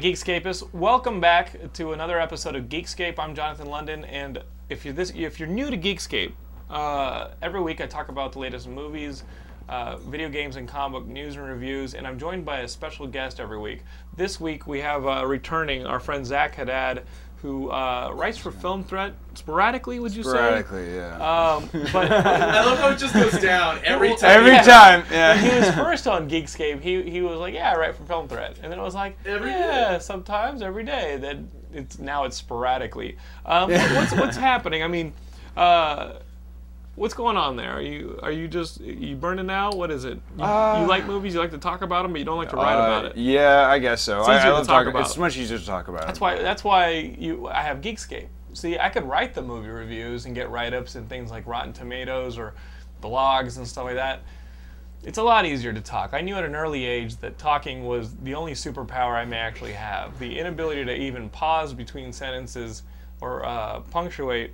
Geekscapists. Welcome back to another episode of Geekscape. I'm Jonathan London, and if you're this, if you're new to Geekscape, uh, every week I talk about the latest movies, uh, video games, and comic book news and reviews. And I'm joined by a special guest every week. This week we have uh, returning our friend Zack Haddad, who uh, writes for Film Threat sporadically. Would you say? Sporadically, yeah. Um, but I love how it just goes down every time. Every yeah. time, when he was first on Geekscape, he, he was like, "Yeah, I write for Film Threat," and then it was like, Every "Yeah, day. sometimes every day." Then it's now it's sporadically. Um, what's what's happening? I mean, uh, what's going on there? Are you are you just you burning out? What is it? You, Uh, you like movies, you like to talk about them, but you don't like to write about Uh, it. Yeah, I guess so. I, easier I to love talk talking. about. It's much easier to talk about. It. That's why that's why you I have Geekscape. See, I could write the movie reviews and get write-ups and things like Rotten Tomatoes or blogs and stuff like that. It's a lot easier to talk. I knew at an early age that talking was the only superpower I may actually have. The inability to even pause between sentences or uh, punctuate.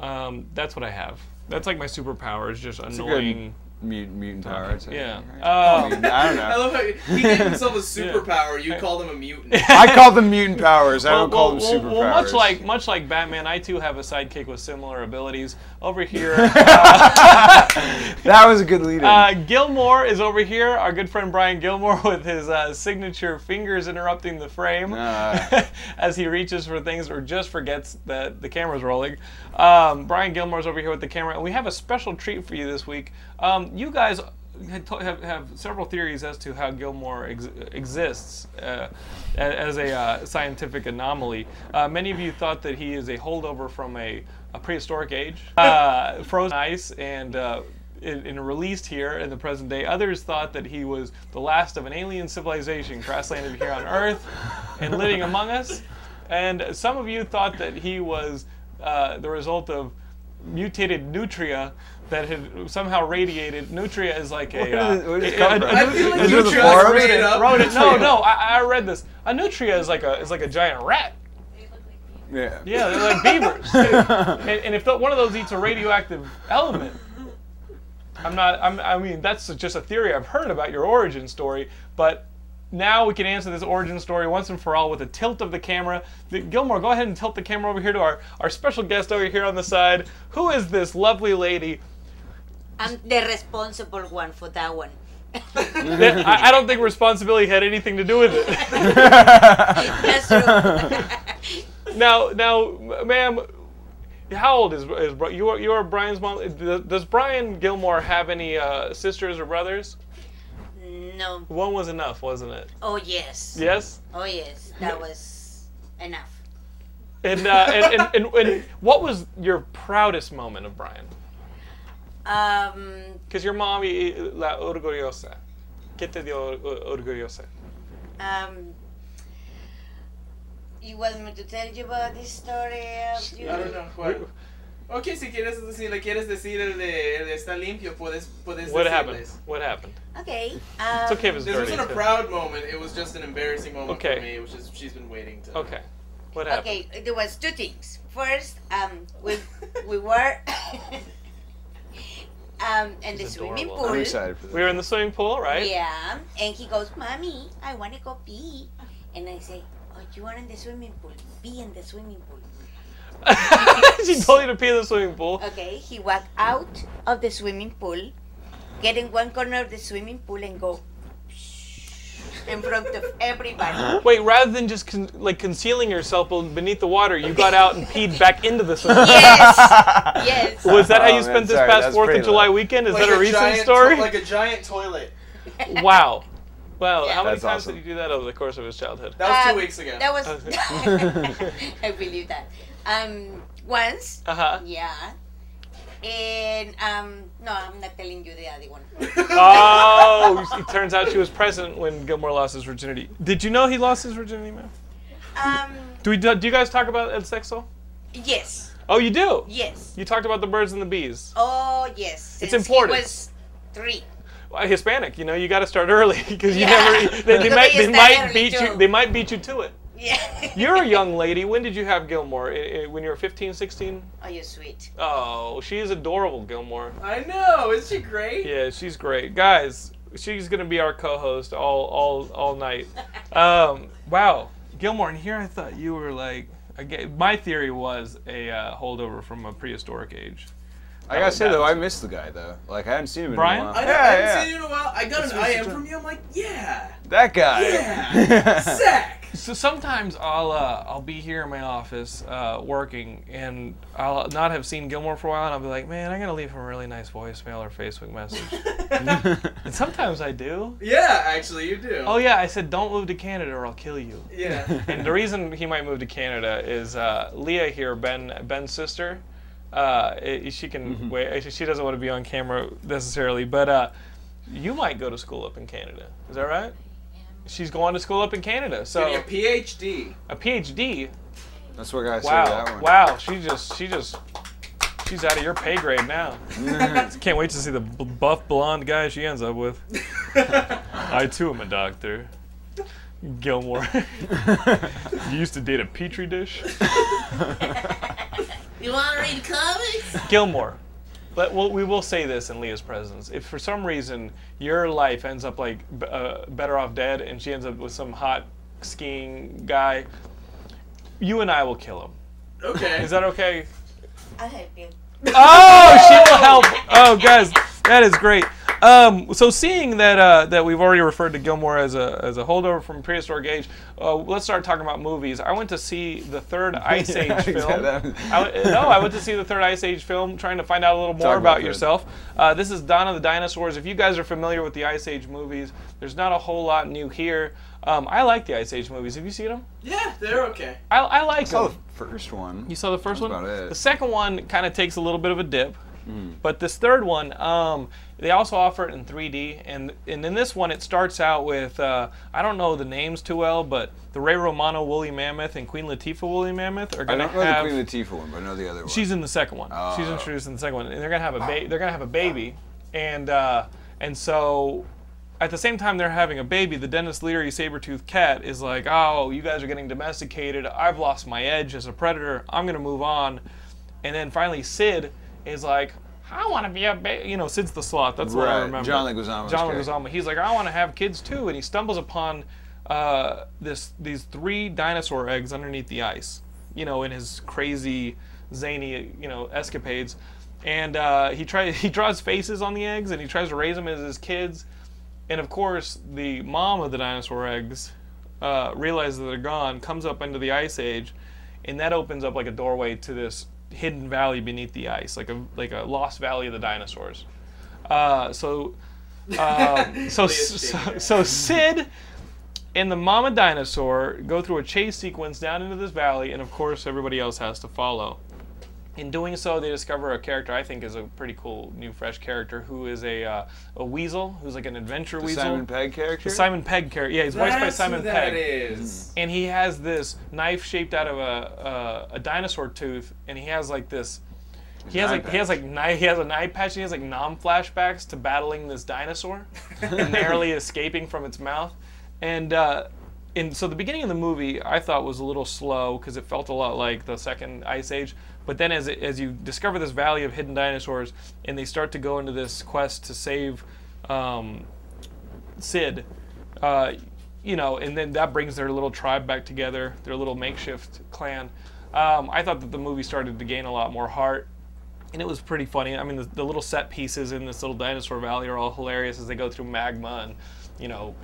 Um, that's what I have. That's like my superpower. Is just good annoying. Mutant, mutant power. I'd say. Yeah. I, Um, mean, I don't know. I know. love how he gave himself a superpower. You call them a mutant. I call them mutant powers. I don't call them well, superpowers. well, much like much like Batman, I too have a sidekick with similar abilities. Over here, that was a good lead. uh, Gilmore is over here. Our good friend Brian Gilmore with his uh, signature fingers interrupting the frame Uh. as he reaches for things or just forgets that the camera's rolling. Um, Brian Gilmore's over here with the camera, and we have a special treat for you this week. Um, you guys have, have several theories as to how Gilmore ex- exists uh, as a uh, scientific anomaly. Uh, many of you thought that he is a holdover from a, a prehistoric age, uh, frozen ice, and uh, in, in released here in the present day. Others thought that he was the last of an alien civilization crash landed here on Earth and living among us. And some of you thought that he was uh, the result of mutated nutria that had somehow radiated. Nutria is like a. Where uh, did it- where did it a- come a- from? a I nu- feel like Is you just made it up. Wrote it. No, no, I, I read this. A nutria is like a is like a giant rat. yeah. Yeah, they're like beavers. and, and if the, one of those eats a radioactive element, I'm not. I'm, I mean, that's just a theory I've heard about your origin story. But now we can answer this origin story once and for all with a tilt of the camera. Gilmore, go ahead and tilt the camera over here to our our special guest over here on the side. Who is this lovely lady? I'm the responsible one for that one. I, I don't think responsibility had anything to do with it. That's true. Now, now, ma'am, how old is is you? Are you are Brian's mom? Does- Does Brian Gilmore have any uh, sisters or brothers? no. One was enough, wasn't it? Oh yes. Yes. Oh yes. That was enough. And uh, and, and, and, and what was your proudest moment of Brian? Um. Because your mom, y- la orgullosa. ¿Qué te dio orgullosa? Um. You want me to tell you about this story? Of you? I don't know. What? Ok, si quieres, si le quieres decir el de, el de está limpio, puedes, puedes What happened? What happened? Okay. Um, It's okay if it's This dirty. wasn't a proud moment. It was just an embarrassing moment Okay. for me, which is she's been waiting to. Okay. What happened? Okay, there was two things. First, um, we we were um in the He's swimming pool. I'm excited for this. We were in the swimming pool, right? Yeah, and he goes, "Mommy, I want to go pee," and I say, "Oh, you are in the swimming pool? Be in the swimming pool." she told you to pee in the swimming pool. Okay, he walked out of the swimming pool, get in one corner of the swimming pool, and go in front of everybody. Wait, rather than just con- like concealing yourself beneath the water, you got out and peed back into the swimming pool. yes, yes. Was that how Oh, you man, spent this sorry, past Fourth of July weekend? Is Like that a, a recent giant, story? Like a giant toilet. wow. Wow. Yeah. How many That's times awesome. did you do that over the course of his childhood? That was two Um, weeks ago. That was. I believe that. Um, once, Uh huh. yeah, and um, no, I'm not telling you the other one. Oh, it turns out she was present when Gilmore lost his virginity. Did you know he lost his virginity, man? Um, Do we? Do you guys talk about El Sexo? yes, Oh, you do. yes. You talked about the birds and the bees. Oh, yes. It's important. He was three. Well, Hispanic, you know, you got to start early because you Yeah. never. They, they might. they might beat you. They might beat you to it. Yeah. You're a young lady. When did you have Gilmore? I- I- When you were 15, 16? Oh, you're sweet. Oh, she is adorable, Gilmore. I know. Isn't she great? Yeah, she's great, guys. She's gonna be our co-host all all all night. Um, wow, Gilmore, and here I thought you were like, again, my theory was a uh, holdover from a prehistoric age. I gotta say though, I miss the guy though. Like I hadn't seen him in Brian? a while. I, yeah, I haven't yeah. seen you in a while. I got That's an what I am from you. I'm like, yeah, That guy. yeah, Zack. So sometimes I'll uh, I'll be here in my office uh, working, and I'll not have seen Gilmore for a while, and I'll be like, man, I'm gonna leave him a really nice voicemail or Facebook message. and sometimes I do. yeah, actually, you do. Oh yeah, I said don't move to Canada or I'll kill you. yeah. And the reason he might move to Canada is uh, Leah here, Ben Ben's sister. Uh, i- she can wait. She doesn't want to be on camera necessarily, but uh, you might go to school up in Canada. Is that right? She's going to school up in Canada, so Getting a PhD. a PhD. That's what I said that Wow, one. wow. She just, she just, she's out of your pay grade now. Can't wait to see the buff blonde guy she ends up with. I too am a doctor. Gilmore. you used to date a petri dish. You want to read comics? Gilmore. But we'll, we will say this in Leah's presence. If for some reason your life ends up like uh, better off dead, and she ends up with some hot skiing guy, you and I will kill him. Okay. Is that okay? I'll help you. Oh, she will help. Oh, guys, that is great. Um, so seeing that uh, that we've already referred to Gilmore as a as a holdover from prehistoric age, uh, let's start talking about movies. I went to see the third Ice Yeah, Age film. I no, I went to see the third Ice Age film, trying to find out a little more Talk about about yourself. Uh, this is Dawn of the Dinosaurs. If you guys are familiar with the Ice Age movies, there's not a whole lot new here. Um, I like the Ice Age movies. Have you seen them? Yeah, they're okay. I, I like I saw them. the first one. You saw the first That's one. about it. The second one kind of takes a little bit of a dip, Mm. but this third one, um, they also offer it in 3D. And and in this one, it starts out with uh, I don't know the names too well, but the Ray Romano woolly mammoth and Queen Latifah woolly mammoth are gonna don't know have. the Queen Latifah one, but I know the other one. She's in the second one. She's Oh. introduced in the second one, and they're gonna have a ba- they're gonna have a baby, and uh, and so at the same time they're having a baby, the Denis Leary saber-toothed cat is like, oh, you guys are getting domesticated. I've lost my edge as a predator. I'm gonna move on, and then finally Sid is like. I want to be a baby. You know, Sid's the sloth. That's what I remember. John Leguizamo's John. Leguizamo. He's like, I want to have kids too, and he stumbles upon uh, this these three dinosaur eggs underneath the ice. You know, in his crazy, zany, you know, escapades, and uh, he tries he draws faces on the eggs, and he tries to raise them as his kids, and of course, the mom of the dinosaur eggs uh, realizes that they're gone, comes up into the ice age, and that opens up like a doorway to this hidden valley beneath the ice, like a like a lost valley of the dinosaurs. Uh, so, um, so, so, so. Sid and the mama dinosaur go through a chase sequence down into this valley, and of course, everybody else has to follow. In doing so, they discover a character I think is a pretty cool, new, fresh character who is a uh, a weasel, who's like an adventure the weasel. Simon Pegg character. The Simon Pegg character. Yeah, he's voiced by Simon who Pegg is. and he has this knife shaped out of a, a, a dinosaur tooth, and he has like this. He has Eye like he has like ni- he has an eye patch. And he has like nom flashbacks to battling this dinosaur, and narrowly escaping from its mouth. And uh, and so the beginning of the movie I thought was a little slow because it felt a lot like the second Ice Age. But then as it, as you discover this valley of hidden dinosaurs, and they start to go into this quest to save um, Sid, uh, you know, and then that brings their little tribe back together, their little makeshift clan. Um, I thought that the movie started to gain a lot more heart, and it was pretty funny. I mean, the, the little set pieces in this little dinosaur valley are all hilarious as they go through magma and, you know,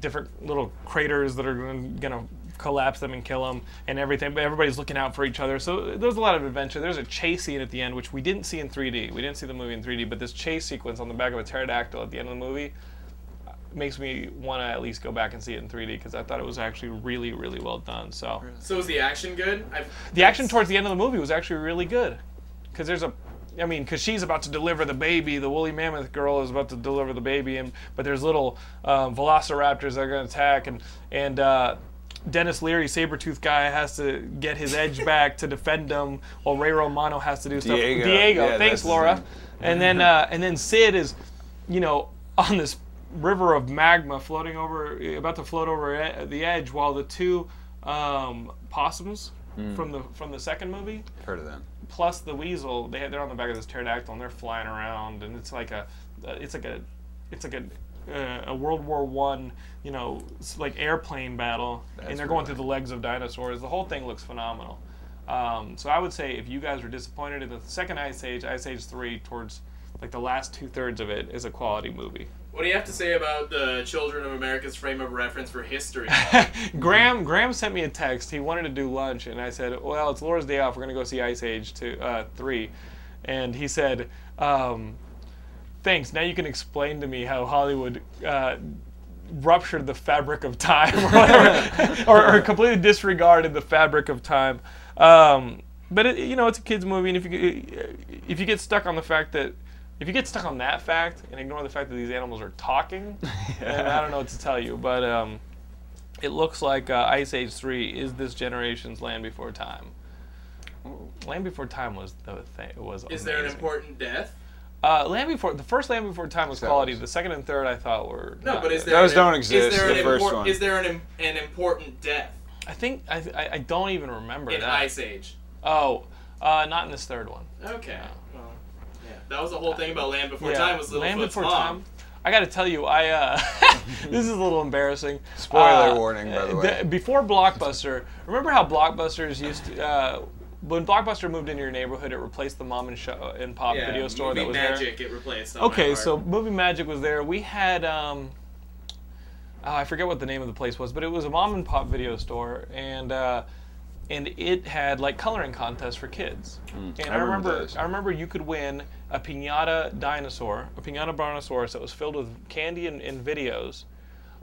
different little craters that are going to collapse them and kill them and everything. But everybody's looking out for each other. So there's a lot of adventure. There's a chase scene at the end, which we didn't see in 3D. We didn't see the movie in 3D, but this chase sequence on the back of a pterodactyl at the end of the movie uh, makes me want to at least go back and see it in 3D because I thought it was actually really, really well done. So So is the action good? I've, the action towards the end of the movie was actually really good because there's a I mean, because she's about to deliver the baby, the woolly mammoth girl is about to deliver the baby, and but there's little um, velociraptors that are going to attack, and and uh, Denis Leary, saber-tooth guy, has to get his edge back to defend them, while Ray Romano has to do stuff. Diego. Diego, Yeah, thanks, Laura. And then uh, and then Sid is, you know, on this river of magma floating over, about to float over the edge, while the two um, possums Hmm. from the from the second movie Heard of them. plus the weasel they they're on the back of this pterodactyl and they're flying around and it's like a uh, it's like a it's like a uh, a World War One, you know, like airplane battle, That's and they're going really- through the legs of dinosaurs. The whole thing looks phenomenal. Um, so I would say if you guys were disappointed in the second Ice Age, Ice Age Three, towards like the last two thirds of it is a quality movie. What do you have to say about the Children of America's frame of reference for history? Graham Graham sent me a text. He wanted to do lunch, and I said, "Well, it's Laura's day off. We're gonna go see Ice Age two, uh, three. And he said, um, "Thanks. Now you can explain to me how Hollywood." Uh, ruptured the fabric of time or whatever or, or completely disregarded the fabric of time um, but it, you know it's a kids movie and if you if you get stuck on the fact that if you get stuck on that fact and ignore the fact that these animals are talking then i don't know what to tell you but um, it looks like uh, Ice Age 3 is this generation's Land Before Time. Land Before Time was the thing. Was Is there an important death? Uh, Land Before the first Land Before Time was That quality. was- The second and third I thought were No, not but is there Those an, don't Is exist, there the an, first import- one. Is there an, an important death I think I, I I don't even remember in that. Ice Age? Oh, uh, not in this third one. Okay. Well, yeah. That was the whole thing about Land Before Yeah, Time was Littlefoot's Land Before mom. Time. I got to tell you, I uh, this is a little embarrassing. Spoiler Uh, warning, by the way. before Blockbuster, remember how Blockbusters used to. Uh, when Blockbuster moved into your neighborhood, it replaced the mom and, show, and pop Yeah, video store that was there. Magic it replaced. on Okay, so Movie Magic was there. We had um, oh, I forget what the name of the place was, but it was a mom and pop video store, and uh, and it had like coloring contests for kids. and I, I remember remember. I remember you could win a pinata dinosaur, a pinata brontosaurus that was filled with candy and, and videos,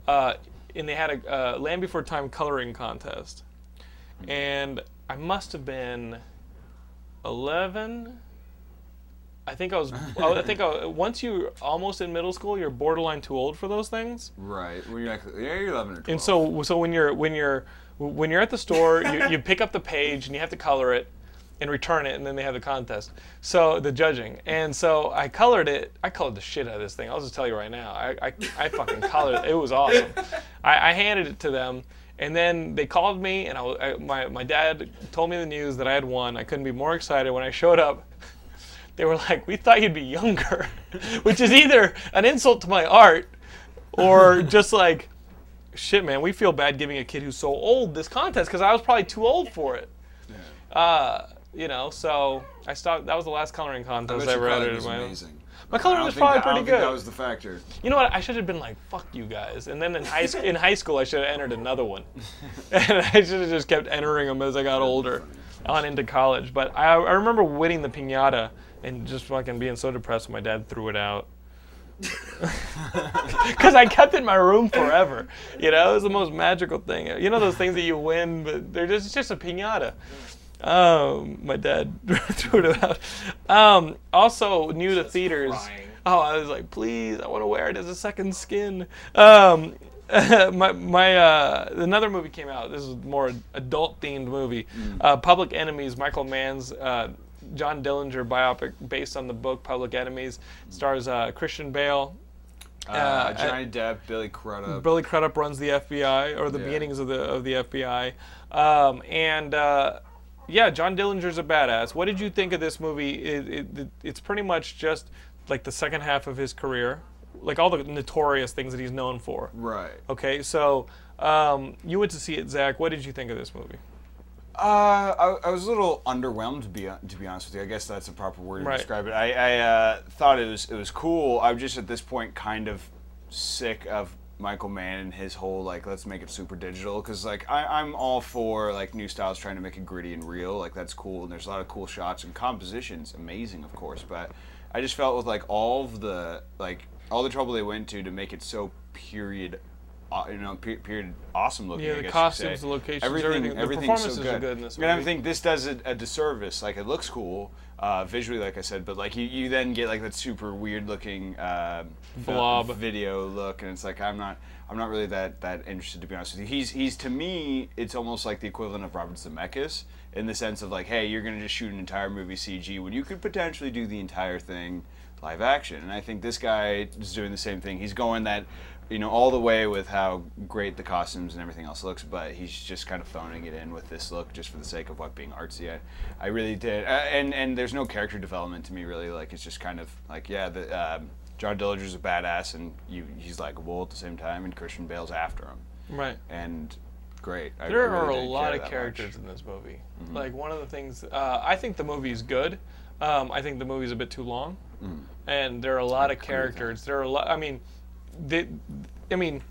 uh, and they had a uh, Land Before Time coloring contest, and I must have been eleven. I think I was. I think I, once you're almost in middle school, you're borderline too old for those things. Right. When you're like, yeah, you're 11 or 12. And so, so when you're when you're when you're at the store, you, you pick up the page and you have to color it and return it, and then they have the contest. So the judging, and so I colored it. I colored the shit out of this thing. I'll just tell you right now. I I, I fucking colored it. It was awesome. I, I handed it to them. And then they called me, and I, I, my, my dad told me the news that I had won. I couldn't be more excited. When I showed up, they were like, "We thought you'd be younger," which is either an insult to my art or just like, "Shit, man, we feel bad giving a kid who's so old this contest because I was probably too old for it." Yeah. Uh, you know, so I stopped. That was the last coloring contest bet I ever entered. was my own. amazing. My I coloring was probably that, I pretty good. that was the factor. You know what? I should have been like, "Fuck you guys," and then in high school, in high school, I should have entered another one, and I should have just kept entering them as I got older, on into college. But I, I remember winning the pinata and just fucking being so depressed when my dad threw it out. Because I kept it in my room forever. You know, it was the most magical thing. You know those things that you win, but they're just it's just a pinata. Um, my dad threw it out. Um, also, new to theaters. crying. Oh, I was like, please, I want to wear it as a second skin. Um, my my uh, another movie came out. This is more adult themed movie. Uh, Public Enemies, Michael Mann's uh, John Dillinger biopic based on the book Public Enemies, stars uh, Christian Bale. Uh, Uh, Johnny Depp, Billy Crudup. Billy Crudup runs the FBI or the Yeah. beginnings of the of the FBI, um, and uh, yeah, John Dillinger's a badass. What did you think of this movie? It, it, it, it's pretty much just like the second half of his career, like all the notorious things that he's known for. right. Okay, so um, you went to see it, Zack. What did you think of this movie? Uh, I, I was a little underwhelmed to be to be honest with you. I guess that's a proper word to Right. describe it. I, I uh, thought it was it was cool. I'm just at this point kind of sick of Michael Mann and his whole like let's make it super digital because like I, I'm all for like new styles trying to make it gritty and real. Like that's cool and there's a lot of cool shots and compositions amazing of course. But I just felt with like all of the like all the trouble they went to to make it so period. Uh, you know, pe- period, awesome looking. Yeah, I the costumes, the locations, everything, everything. The performances so are good. good in this And I think this does it a disservice. Like it looks cool uh, visually, like I said, but like you, you then get like that super weird looking uh, Blob. video look, and it's like I'm not I'm not really that that interested to be honest with you. He's he's to me it's almost like the equivalent of Robert Zemeckis in the sense of like, hey, you're gonna just shoot an entire movie CG when you could potentially do the entire thing live action. And I think this guy is doing the same thing. He's going that you know all the way with how great the costumes and everything else looks, but he's just kind of phoning it in with this look just for the sake of what being artsy. I, I really did, uh, and and there's no character development to me really. Like it's just kind of like yeah, the um, John Dillinger's a badass and you he's likable at the same time, and Christian Bale's after him, Right. and great. I There really are a lot of characters much. Mm-hmm. in this movie. Like one of the things, uh, I think the movie is good. Um, I think the movie's a bit too long, and there are a lot of Mm. agree with that. characters. There are a lot. I mean, they, I mean,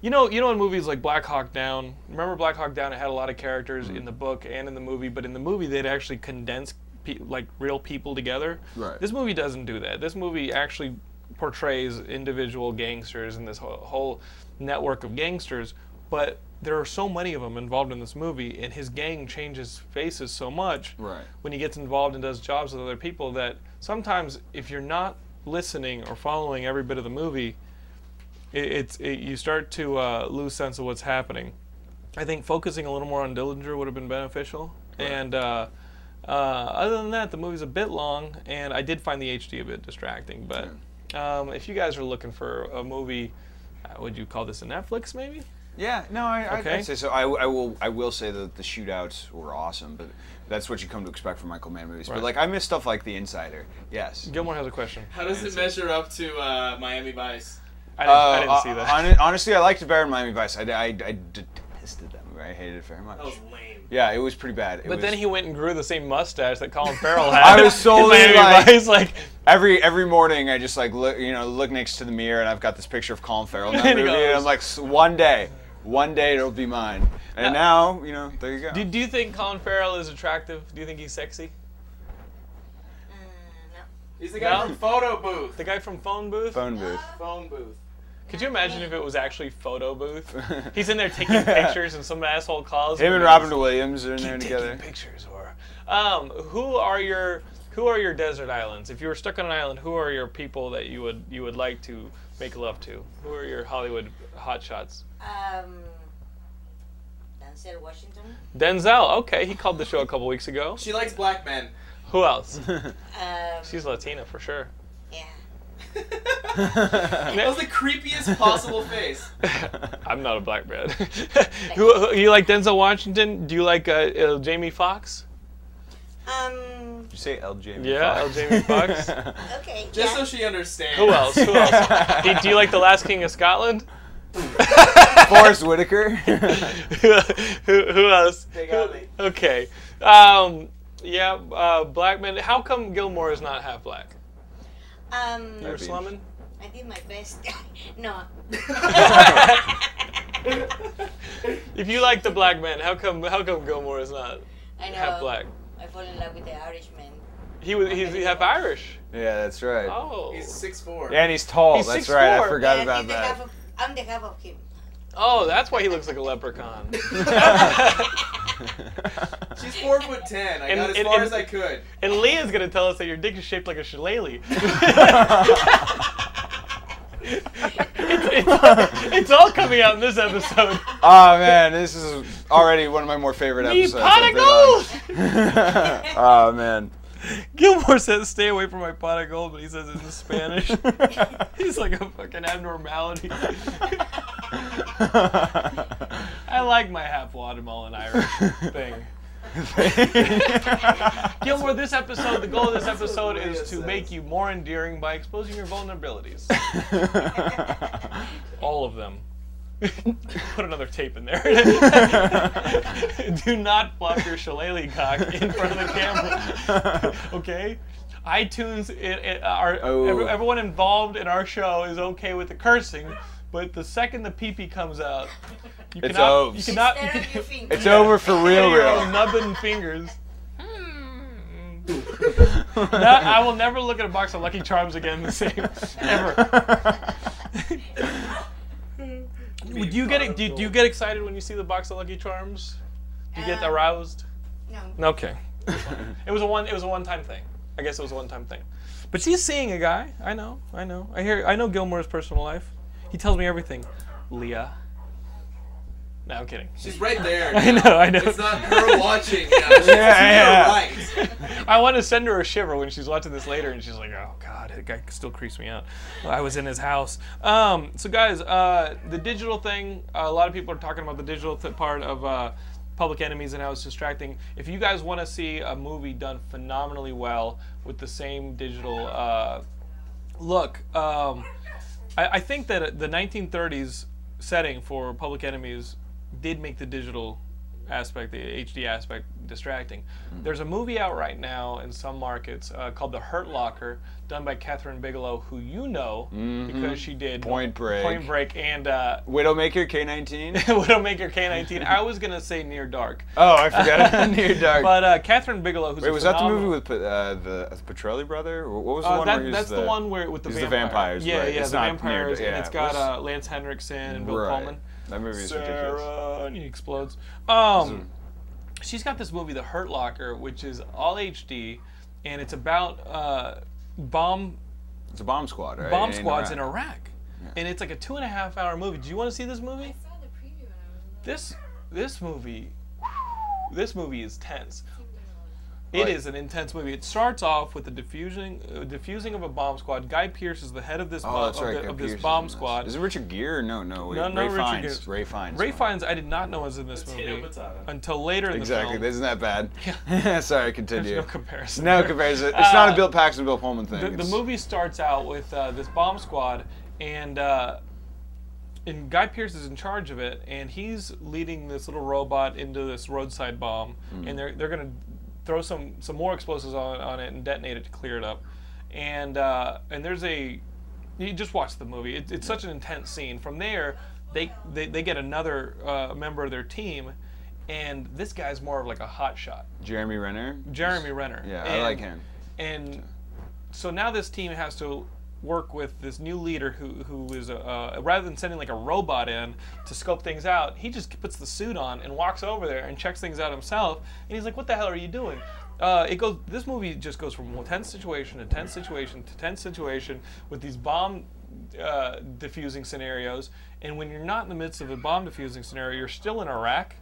you know, you know, in movies like Black Hawk Down. Remember Black Hawk Down? It had a lot of characters Mm. in the book and in the movie, but in the movie they'd actually condense pe- like real people together. Right. This movie doesn't do that. This movie actually portrays individual gangsters and this whole, whole network of gangsters, but there are so many of them involved in this movie, and his gang changes faces so much Right. when he gets involved and does jobs with other people that sometimes if you're not listening or following every bit of the movie, it, it's it, you start to uh, lose sense of what's happening. I think focusing a little more on Dillinger would have been beneficial. And uh, uh, other than that, the movie's a bit long, and I did find the HD a bit distracting. But um, if you guys are looking for a movie, uh, would you call this a Netflix maybe? Yeah, no, I, I, Okay. I'd say so. I, I will, I will say that the shootouts were awesome, but that's what you come to expect from Michael Mann movies. Right. But like, I miss stuff like The Insider. Yes. Gilmore has a question. How does it measure up to uh, Miami Vice? I didn't, I Uh, didn't see uh, that. hon- honestly, I liked it better in Miami Vice. I, I, I detested that movie. I hated it very much. That was lame. Yeah, it was pretty bad. It But was, then he went and grew the same mustache that Colin Farrell had. I was solely in Miami like- Vice, like every every morning I just like look, you know, look next to the mirror and I've got this picture of Colin Farrell in that And he movie, and goes- I'm like, one day, one day it'll be mine. And now, you know, there you go. Do, do you think Colin Farrell is attractive? Do you think he's sexy? Uh, no. He's the guy No? from Photo Booth. The guy from Phone Booth? Phone booth. Phone Booth. Could you imagine if it was actually Photo Booth? He's in there taking pictures and some asshole calls Him him and goes, Robin Williams are in there together. pictures, or um, who are your who are your desert islands? If you were stuck on an island, who are your people that you would you would like to make love to? Who are your Hollywood hotshots? Um, Denzel Washington. Denzel. Okay, he called the show a couple weeks ago. She likes black men. Who else? Um, She's Latina for sure. Yeah. that was the creepiest possible face. I'm not a black man. who, who, you like Denzel Washington? Do you like uh, uh, Jamie Foxx? Um, Did you say LJ? Yeah, L. Jamie Foxx. okay. Just yeah. so she understands. Who else? Who else? do, do you like the Last King of Scotland? Forest Whitaker. who, who, who else? Big Who- Ollie. okay. Um, yeah, uh, black men. How come Gilmore is not half black? Um, You're slumming? I did my best. no. If you like the black man, how come how come Gilmore is not I know. half black? I fall in love with the Irishman. He was he's half Irish. yeah, that's right. Oh. He's six four. Yeah, and he's tall. He's that's 6'4". right. I forgot Yeah, about he's the that. of, I'm the half of him. Oh, that's why he looks like a leprechaun. She's four foot ten. I And- got as and- far and- as I could. And Leah's gonna tell us that your dick is shaped like a shillelagh. it's, it's, it's all coming out in this episode. Oh man, this is already one of my more favorite Me episodes. pot I've of been gold! oh man. Gilmore says, "Stay away from my pot of gold," but he says it in Spanish. He's like a fucking abnormality. I like my half Guatemalan Irish thing. Gilmore, this episode, the goal of this episode is to make you more endearing by exposing your vulnerabilities. All of them. Put another tape in there. Do not flop your shillelagh cock in front of the camera. okay? iTunes, it, it, uh, our, Oh. every- everyone involved in our show is okay with the cursing, but the second the pee pee comes out, you It's cannot, ovs. you cannot, you can, your finger. It's over for real, your real. own nubbin fingers. That- I will never look at a box of Lucky Charms again the same ever. Would you get do, do you get excited when you see the box of Lucky Charms? Do you get Uh, aroused? No. Okay. it was a one. It was a one-time thing. I guess it was a one-time thing. But she's seeing a guy. I know. I know. I hear. I know Gilmore's personal life. He tells me everything. Leah. No, I'm kidding. She's right there. I know. I know. It's not her watching. Now. She's Yeah, yeah. right. I want to send her a shiver when she's watching this later, and she's like, "Oh God, that guy still creeps me out." I was in his house. Um, so, guys, uh, the digital thing. a lot of people are talking about the digital th- part of uh, Public Enemies and how it's distracting. If you guys want to see a movie done phenomenally well with the same digital uh, Look, um, I, I think that the 1930s setting for Public Enemies did make the digital aspect, the HD aspect, distracting. Hmm. There's a movie out right now in some markets uh, called The Hurt Locker, done by Kathryn Bigelow, who you know because she did Mm-hmm. Point Break. Point Break, and uh, Widowmaker K19. Widowmaker K19. I was gonna say Near Dark, oh, I forgot. Near Dark. but uh, Kathryn Bigelow, who's Wait, was that the movie with uh, the Petrelli brother? What was the Uh, one that, where that's the, one where with the, he's the vampires, Yeah, right. yeah, It's the not vampires, near- and yeah, it's got uh, Lance Henriksen and Bill Right. Pullman. That movie is ridiculous. Sarah, and he explodes. Um, she's got this movie, The Hurt Locker, which is all HD, and it's about uh, bomb It's a bomb squad, right? bomb In squads in Iraq. Iraq, and it's like a two and a half hour movie. Do you want to see this movie? I saw the preview when I was This this movie, this movie is tense. It Right. is an intense movie. It starts off with the diffusing uh, diffusing of a bomb squad. Guy Pearce is the head of this Oh, bomb, that's of, right. the- of this bomb this. squad. Is it Richard Gere? No, no. Wait, No, no, Ray Richard Fiennes. Gere. Ray Fiennes. Ray Fiennes, I did not know was in this Potato, movie potato. until later in Exactly. the film. Exactly. Isn't that bad? Yeah. Sorry, continue. There's continue. no comparison. No there. comparison. It's not a Uh, Bill Paxton, Bill Pullman thing. The, the movie starts out with uh, this bomb squad, and uh, and Guy Pearce is in charge of it, and he's leading this little robot into this roadside bomb, Hmm. and they're they're gonna throw some some more explosives on, on it and detonate it to clear it up, and uh, and there's a you just watch the movie. It, it's such an intense scene. From there, they they, they get another uh, member of their team, and this guy's more of like a hot shot. Jeremy Renner. Jeremy Renner. Yeah, I like him. And so now this team has to work with this new leader who who is a, uh, rather than sending like a robot in to scope things out, he just puts the suit on and walks over there and checks things out himself. And he's like, "What the hell are you doing?" Uh, it goes. This movie just goes from tense situation to tense situation to tense situation with these bomb uh, diffusing scenarios. And when you're not in the midst of a bomb diffusing scenario, you're still in Iraq.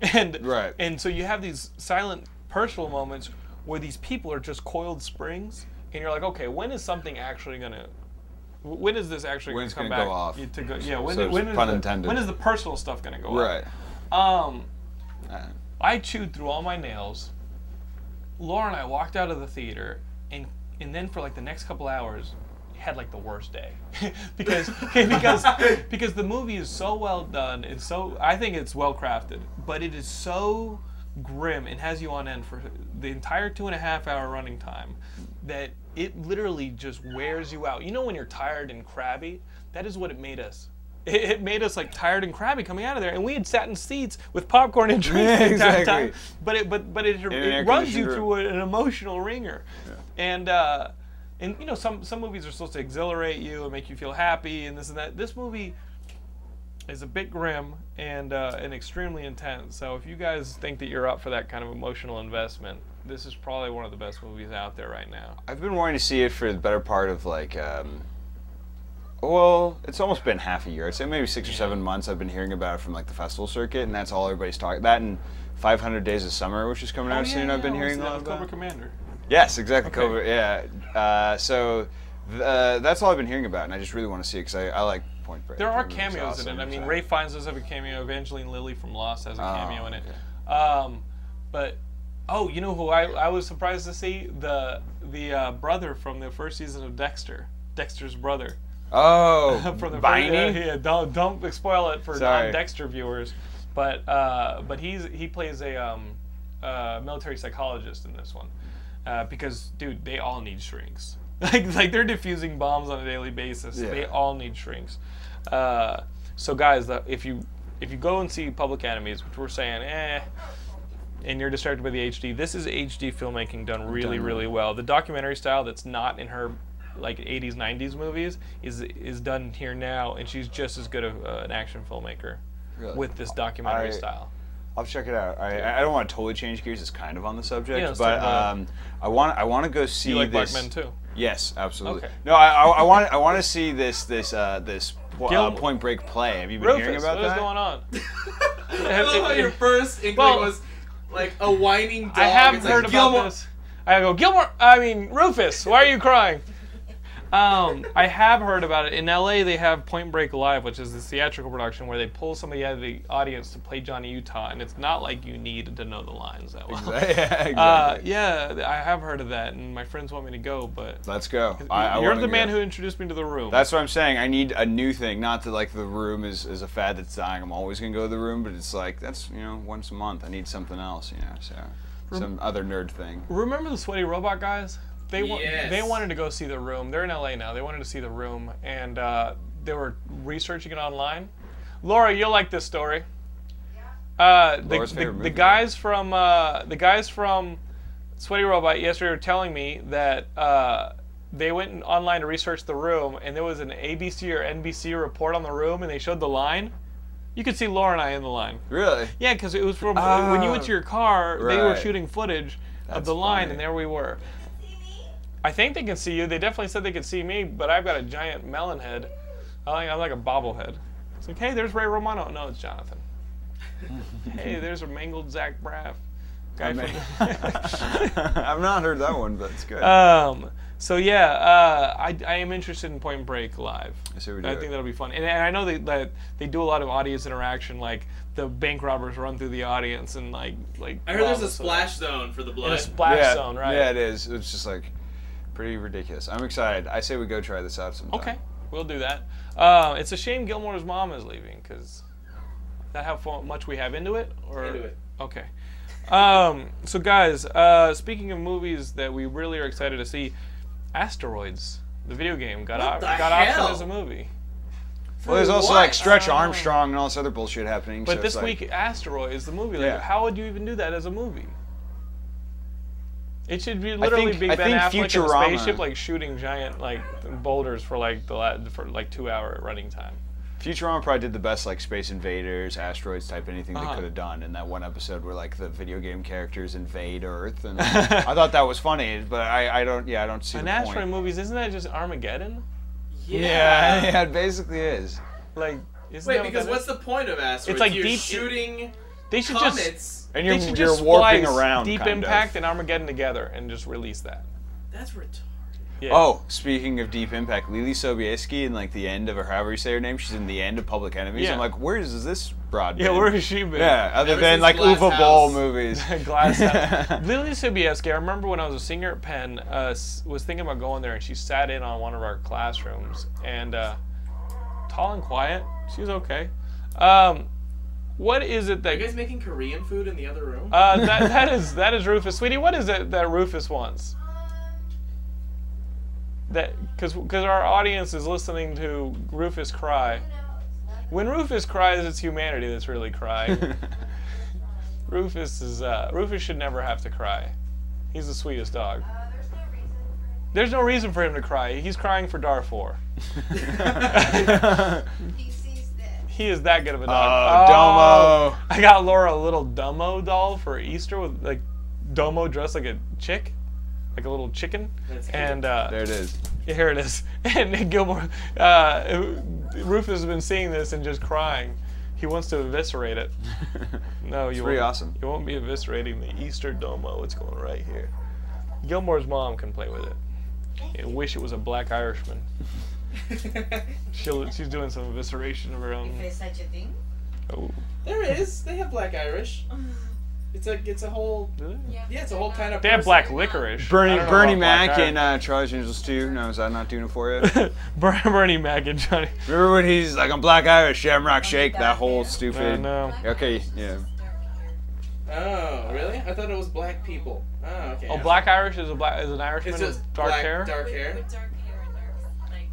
And Right. and so you have these silent personal moments where these people are just coiled springs, and you're like, okay, when is something actually gonna? When is this actually When's gonna come back? go off? To go, yeah, when, So when is the, when is the personal stuff gonna go Right. off? Um, Uh, I chewed through all my nails. Laura and I walked out of the theater, and and then for like the next couple hours, had like the worst day because because because the movie is so well done. It's so I think it's well crafted, but it is so grim and has you on end for the entire two and a half hour running time that it literally just wears you out. You know when you're tired and crabby? That is what it made us. It, it made us like tired and crabby coming out of there, and we had sat in seats with popcorn and drinks Yeah, the entire exactly. time. But it but but it, an it runs you through an emotional wringer, and uh, and you know some some movies are supposed to exhilarate you and make you feel happy and this and that. This movie is a bit grim and uh, and extremely intense. So if you guys think that you're up for that kind of emotional investment, this is probably one of the best movies out there right now. I've been wanting to see it for the better part of like, um, well, it's almost been half a year. I'd say maybe six or seven months. I've been hearing about it from like the festival circuit, and that's all everybody's talking. That and 500 Days of Summer, which is coming out Oh, yeah, soon. I've been yeah, hearing a lot about. Cobra Commander. Yes, exactly. Okay. Cobra, yeah. Uh, so uh, that's all I've been hearing about, and I just really want to see it because I, I like Point Break. There are cameos awesome, in it. I mean, so- Ray Fiennes does have a cameo. Evangeline Lilly from Lost has a Oh, cameo in it. okay. Um, but oh, you know who I, I was surprised to see the the uh, brother from the first season of Dexter. Dexter's brother. Oh, from the Viney? First, yeah, yeah, don't don't spoil it for non-Dexter viewers. But uh, but he's he plays a um, uh, military psychologist in this one uh, because dude, they all need shrinks. like like they're diffusing bombs on a daily basis. Yeah. They all need shrinks. Uh, so guys, the, if you if you go and see Public Enemies, which we're saying, eh. And you're distracted by the HD. This is HD filmmaking done really, Done really well. The documentary style that's not in her like 80s, 90s movies is is done here now, and she's just as good of uh, an action filmmaker Really? with this documentary I- style. I'll check it out. I, I don't want to totally change gears. It's kind of on the subject, Yeah, but um, I want I want to go see You like this. Black Men too? Yes, absolutely. Okay. No, I, I, I want I want to see this this uh, this po- uh, Point Break play. Have you been Rufus, hearing about what is that? What is going on? I love how your first inkling Well- was like a whining dog. I have heard like, about Gilmore. this. I go, Gilmore. I mean, Rufus. Why are you crying? Um, I have heard about it. In LA, they have Point Break Live, which is this theatrical production where they pull somebody out of the audience to play Johnny Utah, and it's not like you need to know the lines that well. yeah, exactly. Uh, yeah, I have heard of that, and my friends want me to go, but Let's go. I, I you're the man go. who introduced me to the room. That's what I'm saying. I need a new thing. Not that like the room is, is a fad that's dying. I'm always gonna go to the room, but it's like that's you know once a month. I need something else. You know, so some other nerd thing. Remember the sweaty robot guys? They wa- Yes. they wanted to go see the room. They're in LA now. They wanted to see the room, and uh, they were researching it online. Laura, you'll like this story. Uh, the, Laura's the, favorite the movie. guys from uh, the guys from Sweaty Robot yesterday were telling me that uh, they went online to research the room, and there was an ABC or NBC report on the room, and they showed the line. You could see Laura and I in the line. Really? Yeah, because it was from when you went to your car, they were shooting footage of That's the line, funny. and there we were. I think they can see you. They definitely said they could see me, but I've got a giant melon head. I like, I'm like a bobblehead. It's like, hey, there's Ray Romano. No, it's Jonathan. hey, there's a mangled Zach Braff. Guy I mean- from- I've not heard that one, but it's good. um, so yeah, uh, I, I am interested in Point Break live. I see what I you're think that'll be fun, and, and I know they, that they do a lot of audience interaction, like the bank robbers run through the audience and like like. I heard there's a splash zone for the In a blood. splash yeah, zone, right? Yeah, it is. It's just like pretty ridiculous. I'm excited. I say we go try this out sometime. Okay, we'll do that. Uh, it's a shame Gilmore's mom is leaving because that how fu- much we have into it. Or Into it. okay. Um, so guys, uh, speaking of movies that we really are excited to see, Asteroids, the video game, got What op- got hell? optioned as a movie. Well, there's also What? like Stretch. Armstrong and all this other bullshit happening. But so this like- week, Asteroids, is the movie. Like, Yeah. how would you even do that as a movie? It should be literally think- be I Ben think Affleck in a spaceship, like shooting giant like boulders for like the la- for like two hour running time. Futurama probably did the best like Space Invaders, asteroids type anything Uh-huh. they could have done in that one episode where like the video game characters invade Earth, and I thought that was funny, but I, I don't yeah I don't see An the asteroid point. movies, isn't that just Armageddon? Yeah, yeah, it basically is. Like, isn't Wait, that what because that what's is? the point of asteroids? It's like You're deep- shooting they should just comets. And you're, should you're just warping splice around. Deep kind Impact Of. and Armageddon together and just release that. That's retarded. Yeah. Oh, speaking of Deep Impact, Leelee Sobieski in like the end of, or however you say her name, she's in the end of Public Enemies. Yeah. I'm like, where is this broad? yeah. Where has she been? Yeah, other Ever than like Glass Uva Bowl House. movies. Glass House. Leelee Sobieski, I remember when I was a singer at Penn, uh, was thinking about going there, and she sat in on one of our classrooms, and uh, tall and quiet. She was okay. Um, what is it Are that you guys making Korean food in the other room? uh, that that is that is Rufus, sweetie? What is it that Rufus wants? That because because our audience is listening to Rufus cry. When Rufus cries, it's humanity that's really crying. Rufus is uh, Rufus should never have to cry. He's the sweetest dog. There's no reason for him to cry. He's crying for Darfur. He sees that. He is that good of a Oh, dog. Domo. I got Laura a little Domo doll for Easter with like Domo dressed like a chick, like a little chicken. That's. And uh, There it is. yeah, here it is. And Nick Gilmore, uh, Rufus has been seeing this and just crying. He wants to eviscerate it. No, you pretty won't. awesome. You won't be eviscerating the Easter Domo. It's going right here. Gilmore's mom can play with it. I wish it was a black Irishman. She'll, she's doing some evisceration of her own. There's such a thing. Oh, there is. They have black Irish. It's a it's a whole do they? yeah. It's a whole kind of. They have person. black licorice. I Bernie don't know Bernie about black Mac Irish. in uh, Charlie's Angels 2. No, is that not doing it for you? Ber- Bernie Mac and Johnny. Remember when he's like, I'm Black Irish, Shamrock Shake, that whole I stupid. know. Okay, yeah. Oh, really? I thought it was black people. Oh, okay. Oh, black Irish is a black is an Irishman It's with just dark black, hair. Dark hair. with dark hair dark, like.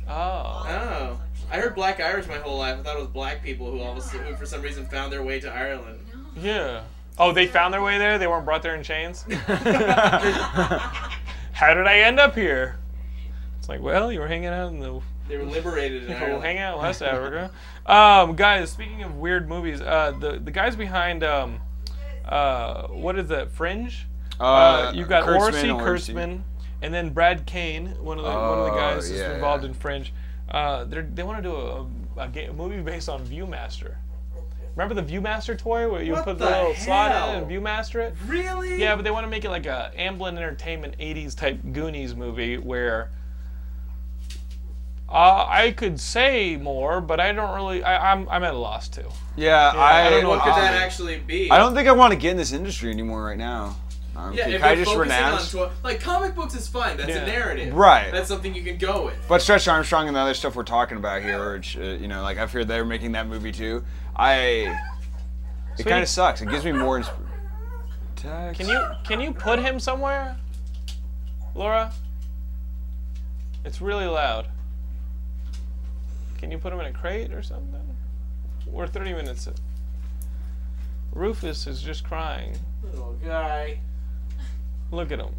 Oh. Oh, I heard black Irish my whole life. I thought it was black people who all of a sudden, who for some reason found their way to Ireland. Yeah. Oh, they found their way there. They weren't brought there in chains. How did I end up here? It's like, well, you were hanging out in the They were liberated in We'll Ireland. hang out in West Africa. Um, guys, speaking of weird movies, uh, the the guys behind um, uh, what is that? Fringe. Uh, you've got Kurtzman, Orci, Orci. Kurtzman, and then Brad Kane, one of the one of the Oh, guys that's yeah, involved yeah. in Fringe. Uh, they're, they want to do a, a, ga- a movie based on ViewMaster. Remember the ViewMaster toy where you What put the, the little slot in and ViewMaster it? Really? Yeah, but they want to make it like a Amblin Entertainment '80s type Goonies movie where Uh, I could say more, but I don't really. I, I'm I'm at a loss too. Yeah, I I, don't know What could I- that actually be? I don't think I want to get in this industry anymore right now. Um, Yeah, if I you're just focusing on renounce? like comic books is fine. That's Yeah. a narrative. Right. That's something you can go with. But Stretch Armstrong and the other stuff we're talking about here, which uh, you know, like I've heard they're making that movie too. I it kind of sucks. It gives me more. Insp- Can you can you put him somewhere, Laura? It's really loud. Can you put him in a crate or something? We're 30 minutes. Rufus is just crying. Little guy. Look at him.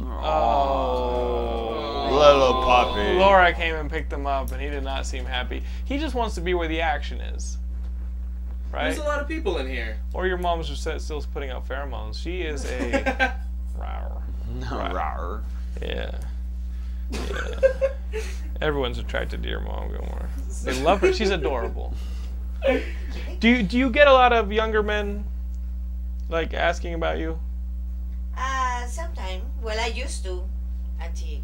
Oh, little puppy. Laura came and picked him up, and he did not seem happy. He just wants to be where the action is, right? There's a lot of people in here. Or your mom's just st- still putting out pheromones. She is a rawr. Rawr. Yeah. Yeah. Everyone's attracted to your mom, Gilmore. They love her. She's adorable. Do you do you get a lot of younger men like asking about you? Uh, sometime. Well, I used to. Until,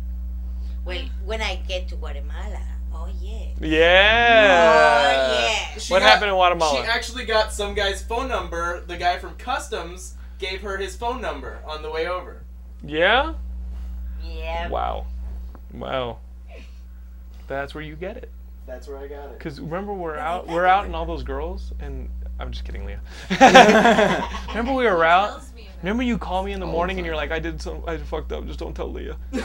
well, when I get to Guatemala. Oh, yeah. Yeah. Oh, yeah. She What got- happened in Guatemala? She actually got some guy's phone number. The guy from customs gave her his phone number on the way over. Yeah. Yeah. Wow. Wow. That's where you get it. That's where I got it. Cause remember we're out we're out and all those girls and I'm just kidding, Leah. remember we were out. Tells me about Remember you call me in the morning and you're like, I did some, I fucked up. Just don't tell Leah. and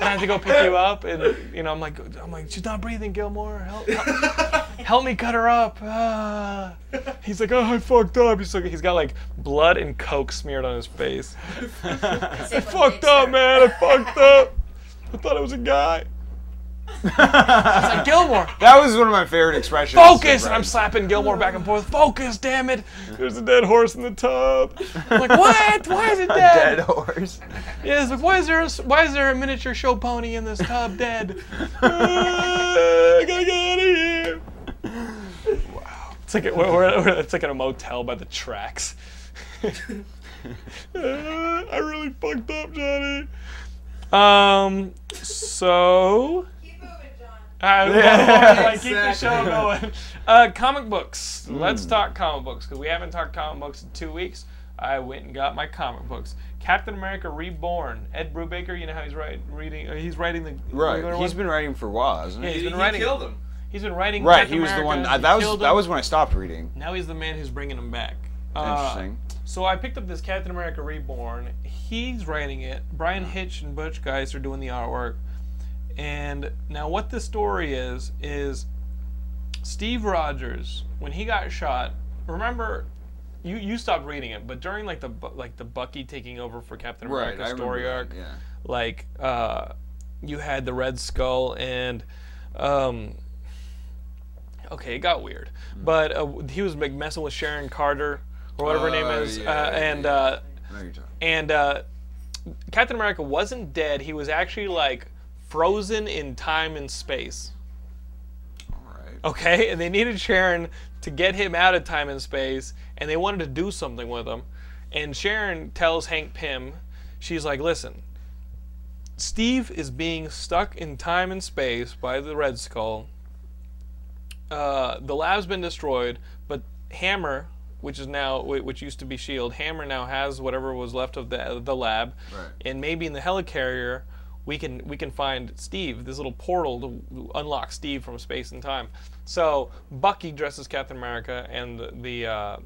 I have to go pick you up, and you know, I'm like, I'm like, she's not breathing, Gilmore. Help, help, help me cut her up. Ah. He's like, oh, I fucked up. He's like, he's got like blood and coke smeared on his face. I fucked up, man. I fucked up. I thought it was a guy. I like, Gilmore, That was one of my favorite expressions. focus! And I'm slapping Gilmore back and forth. Focus, damn it! There's a dead horse in the tub. I'm like, what? Why is it dead? A dead horse. Yeah, it's like, why is there a, why is there a miniature show pony in this tub dead? Ah, I gotta get out of here. Wow. It's like a, we're, we're, we're- it's like in a motel by the tracks. Ah, I really fucked up, Johnny. Um. So. Keep. Uh, Yeah, like, keep the show going. Uh, comic books. Let's talk comic books because we haven't talked comic books in two weeks. I went and got my comic books. Captain America Reborn. Ed Brubaker. You know how he's writing, reading. Uh, he's writing the Right. regular He's one? been writing for a while, hasn't Yeah, he? he's He, been he writing. killed him. He's been writing. Right. Captain He was the one. I, that was killed that was when I stopped reading. Now he's the man who's bringing him back. Uh, Interesting. so I picked up this Captain America Reborn. He's writing it. Bryan Hitch and Butch Guice are doing the artwork. And now what the story is is Steve Rogers when he got shot. Remember, you you stopped reading it, but during like the like the Bucky taking over for Captain America I story arc that, Yeah. like uh, you had the Red Skull and um, okay, it got weird, but uh, he was like, messing with Sharon Carter or whatever her name Oh, is, yeah, uh, and yeah. uh, I know you're talking. and uh, Captain America wasn't dead. He was actually like frozen in time and space. All right. Okay, and they needed Sharon to get him out of time and space, and they wanted to do something with him. And Sharon tells Hank Pym, she's like, listen, Steve is being stuck in time and space by the Red Skull. Uh, the lab's been destroyed, but Hammer, which is now which used to be Shield, Hammer now has whatever was left of the the lab, Right. and maybe in the helicarrier we can we can find Steve, this little portal to unlock Steve from space and time. So Bucky dresses Captain America, and the the, uh,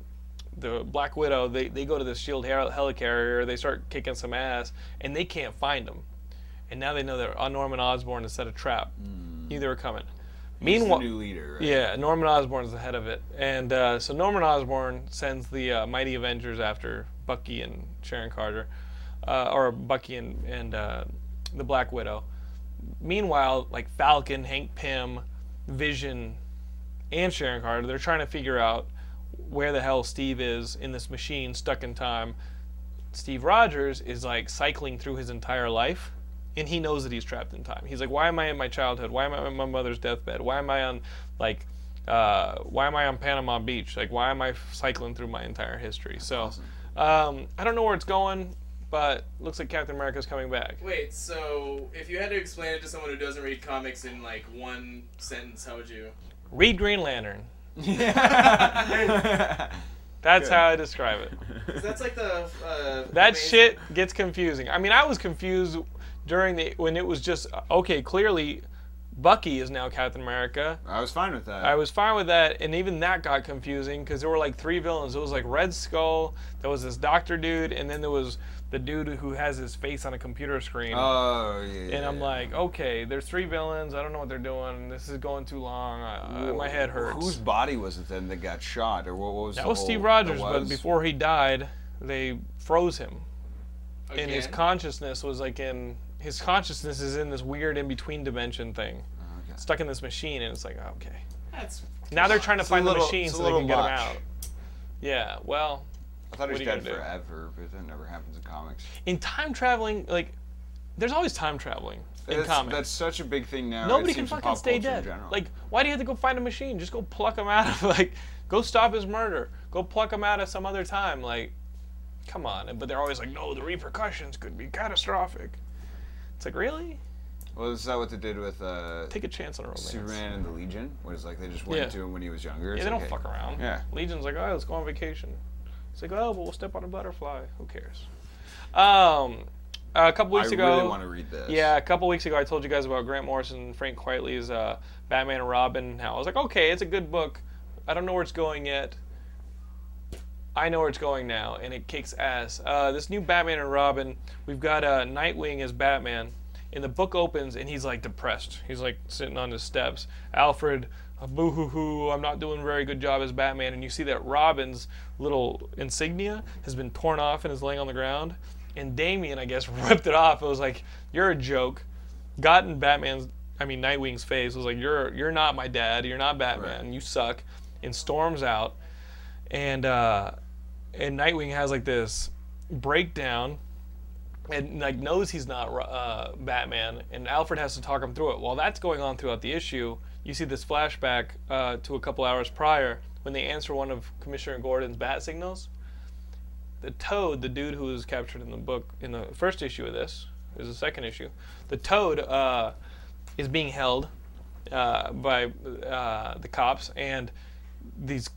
the Black Widow they, they go to this Shield hel- helicarrier. They start kicking some ass, and they can't find him. And now they know that Norman Osborn has set a trap. Knew they were coming. He's the Meanwhile, new leader. Right? yeah, Norman Osborn's the head of it, and uh, so Norman Osborn sends the uh, Mighty Avengers after Bucky and Sharon Carter, uh, or Bucky and and uh, the Black Widow. Meanwhile, like Falcon, Hank Pym, Vision, and Sharon Carter, they're trying to figure out where the hell Steve is in this machine stuck in time. Steve Rogers is like cycling through his entire life, and he knows that he's trapped in time. He's like, why am I in my childhood? Why am I on my mother's deathbed? Why am I on like, uh, why am I on Panama Beach? Like, why am I cycling through my entire history? So, um, I don't know where it's going. But looks like Captain America's coming back. Wait, so if you had to explain it to someone who doesn't read comics in like one sentence, how would you? Read Green Lantern. Yeah. That's Good. how I describe it. that's like the. Uh, That amazing- shit gets confusing. I mean, I was confused during the when it was just okay. Clearly, Bucky is now Captain America. I was fine with that. I was fine with that, and even that got confusing because there were like three villains. It was like Red Skull, there was this Doctor dude, and then there was the dude who has his face on a computer screen. Oh yeah. yeah, and I'm like, okay, there's three villains. I don't know what they're doing. This is going too long. I, uh, my head hurts. Whose body was it then that got shot, or what, what was that the was whole- Steve Rogers, that but before he died, they froze him. and his consciousness was like in his consciousness is in this weird in between dimension thing, Okay. stuck in this machine, and it's like okay. That's. Now they're trying to It's find little- the machine so they little can get him out. Yeah, well, I thought he was dead gonna do? forever, but that never happens in comics. in time traveling, like there's always time traveling in that's, comics. that's such a big thing now. Nobody can fucking stay dead. Like, why do you have to go find a machine? Just go pluck him out of like, go stop his murder. Go pluck him out of some other time. Like, come on. But they're always like, no, the repercussions could be catastrophic. It's like, really? well, is that what they did with uh, Take a chance on a romance. Superman and the Legion? Where it's like they just went Yeah. to him when he was younger. Yeah, It's they like, don't hey, fuck around. Yeah. Legion's like, oh, let's go on vacation. It's like, oh, but we'll step on a butterfly. Who cares? Um, a couple I weeks ago. really want to read this. Yeah, a couple weeks ago, I told you guys about Grant Morrison and Frank Quitely's uh, Batman and Robin. How I was like, okay, it's a good book. I don't know where it's going yet. I know where it's going now, and it kicks ass. Uh, this new Batman and Robin, we've got uh, Nightwing as Batman, and the book opens, and he's like depressed. He's like sitting on his steps. Alfred, uh, boo hoo hoo, I'm not doing a very good job as Batman. And you see that Robin's little insignia has been torn off and is laying on the ground. And Damian, I guess, ripped it off. It was like, you're a joke. Got in Batman's, I mean Nightwing's face. Was like, you're you're not my dad. You're not Batman. Right. You suck. And storms out, and uh, and Nightwing has like this breakdown, and like knows he's not uh, Batman. And Alfred has to talk him through it. While that's going on throughout the issue, you see this flashback uh, to a couple hours prior when they answer one of Commissioner Gordon's bat signals the Toad, the dude who was captured in the book in the first issue of this, is the second issue. The Toad uh, is being held uh, by uh, the cops, and these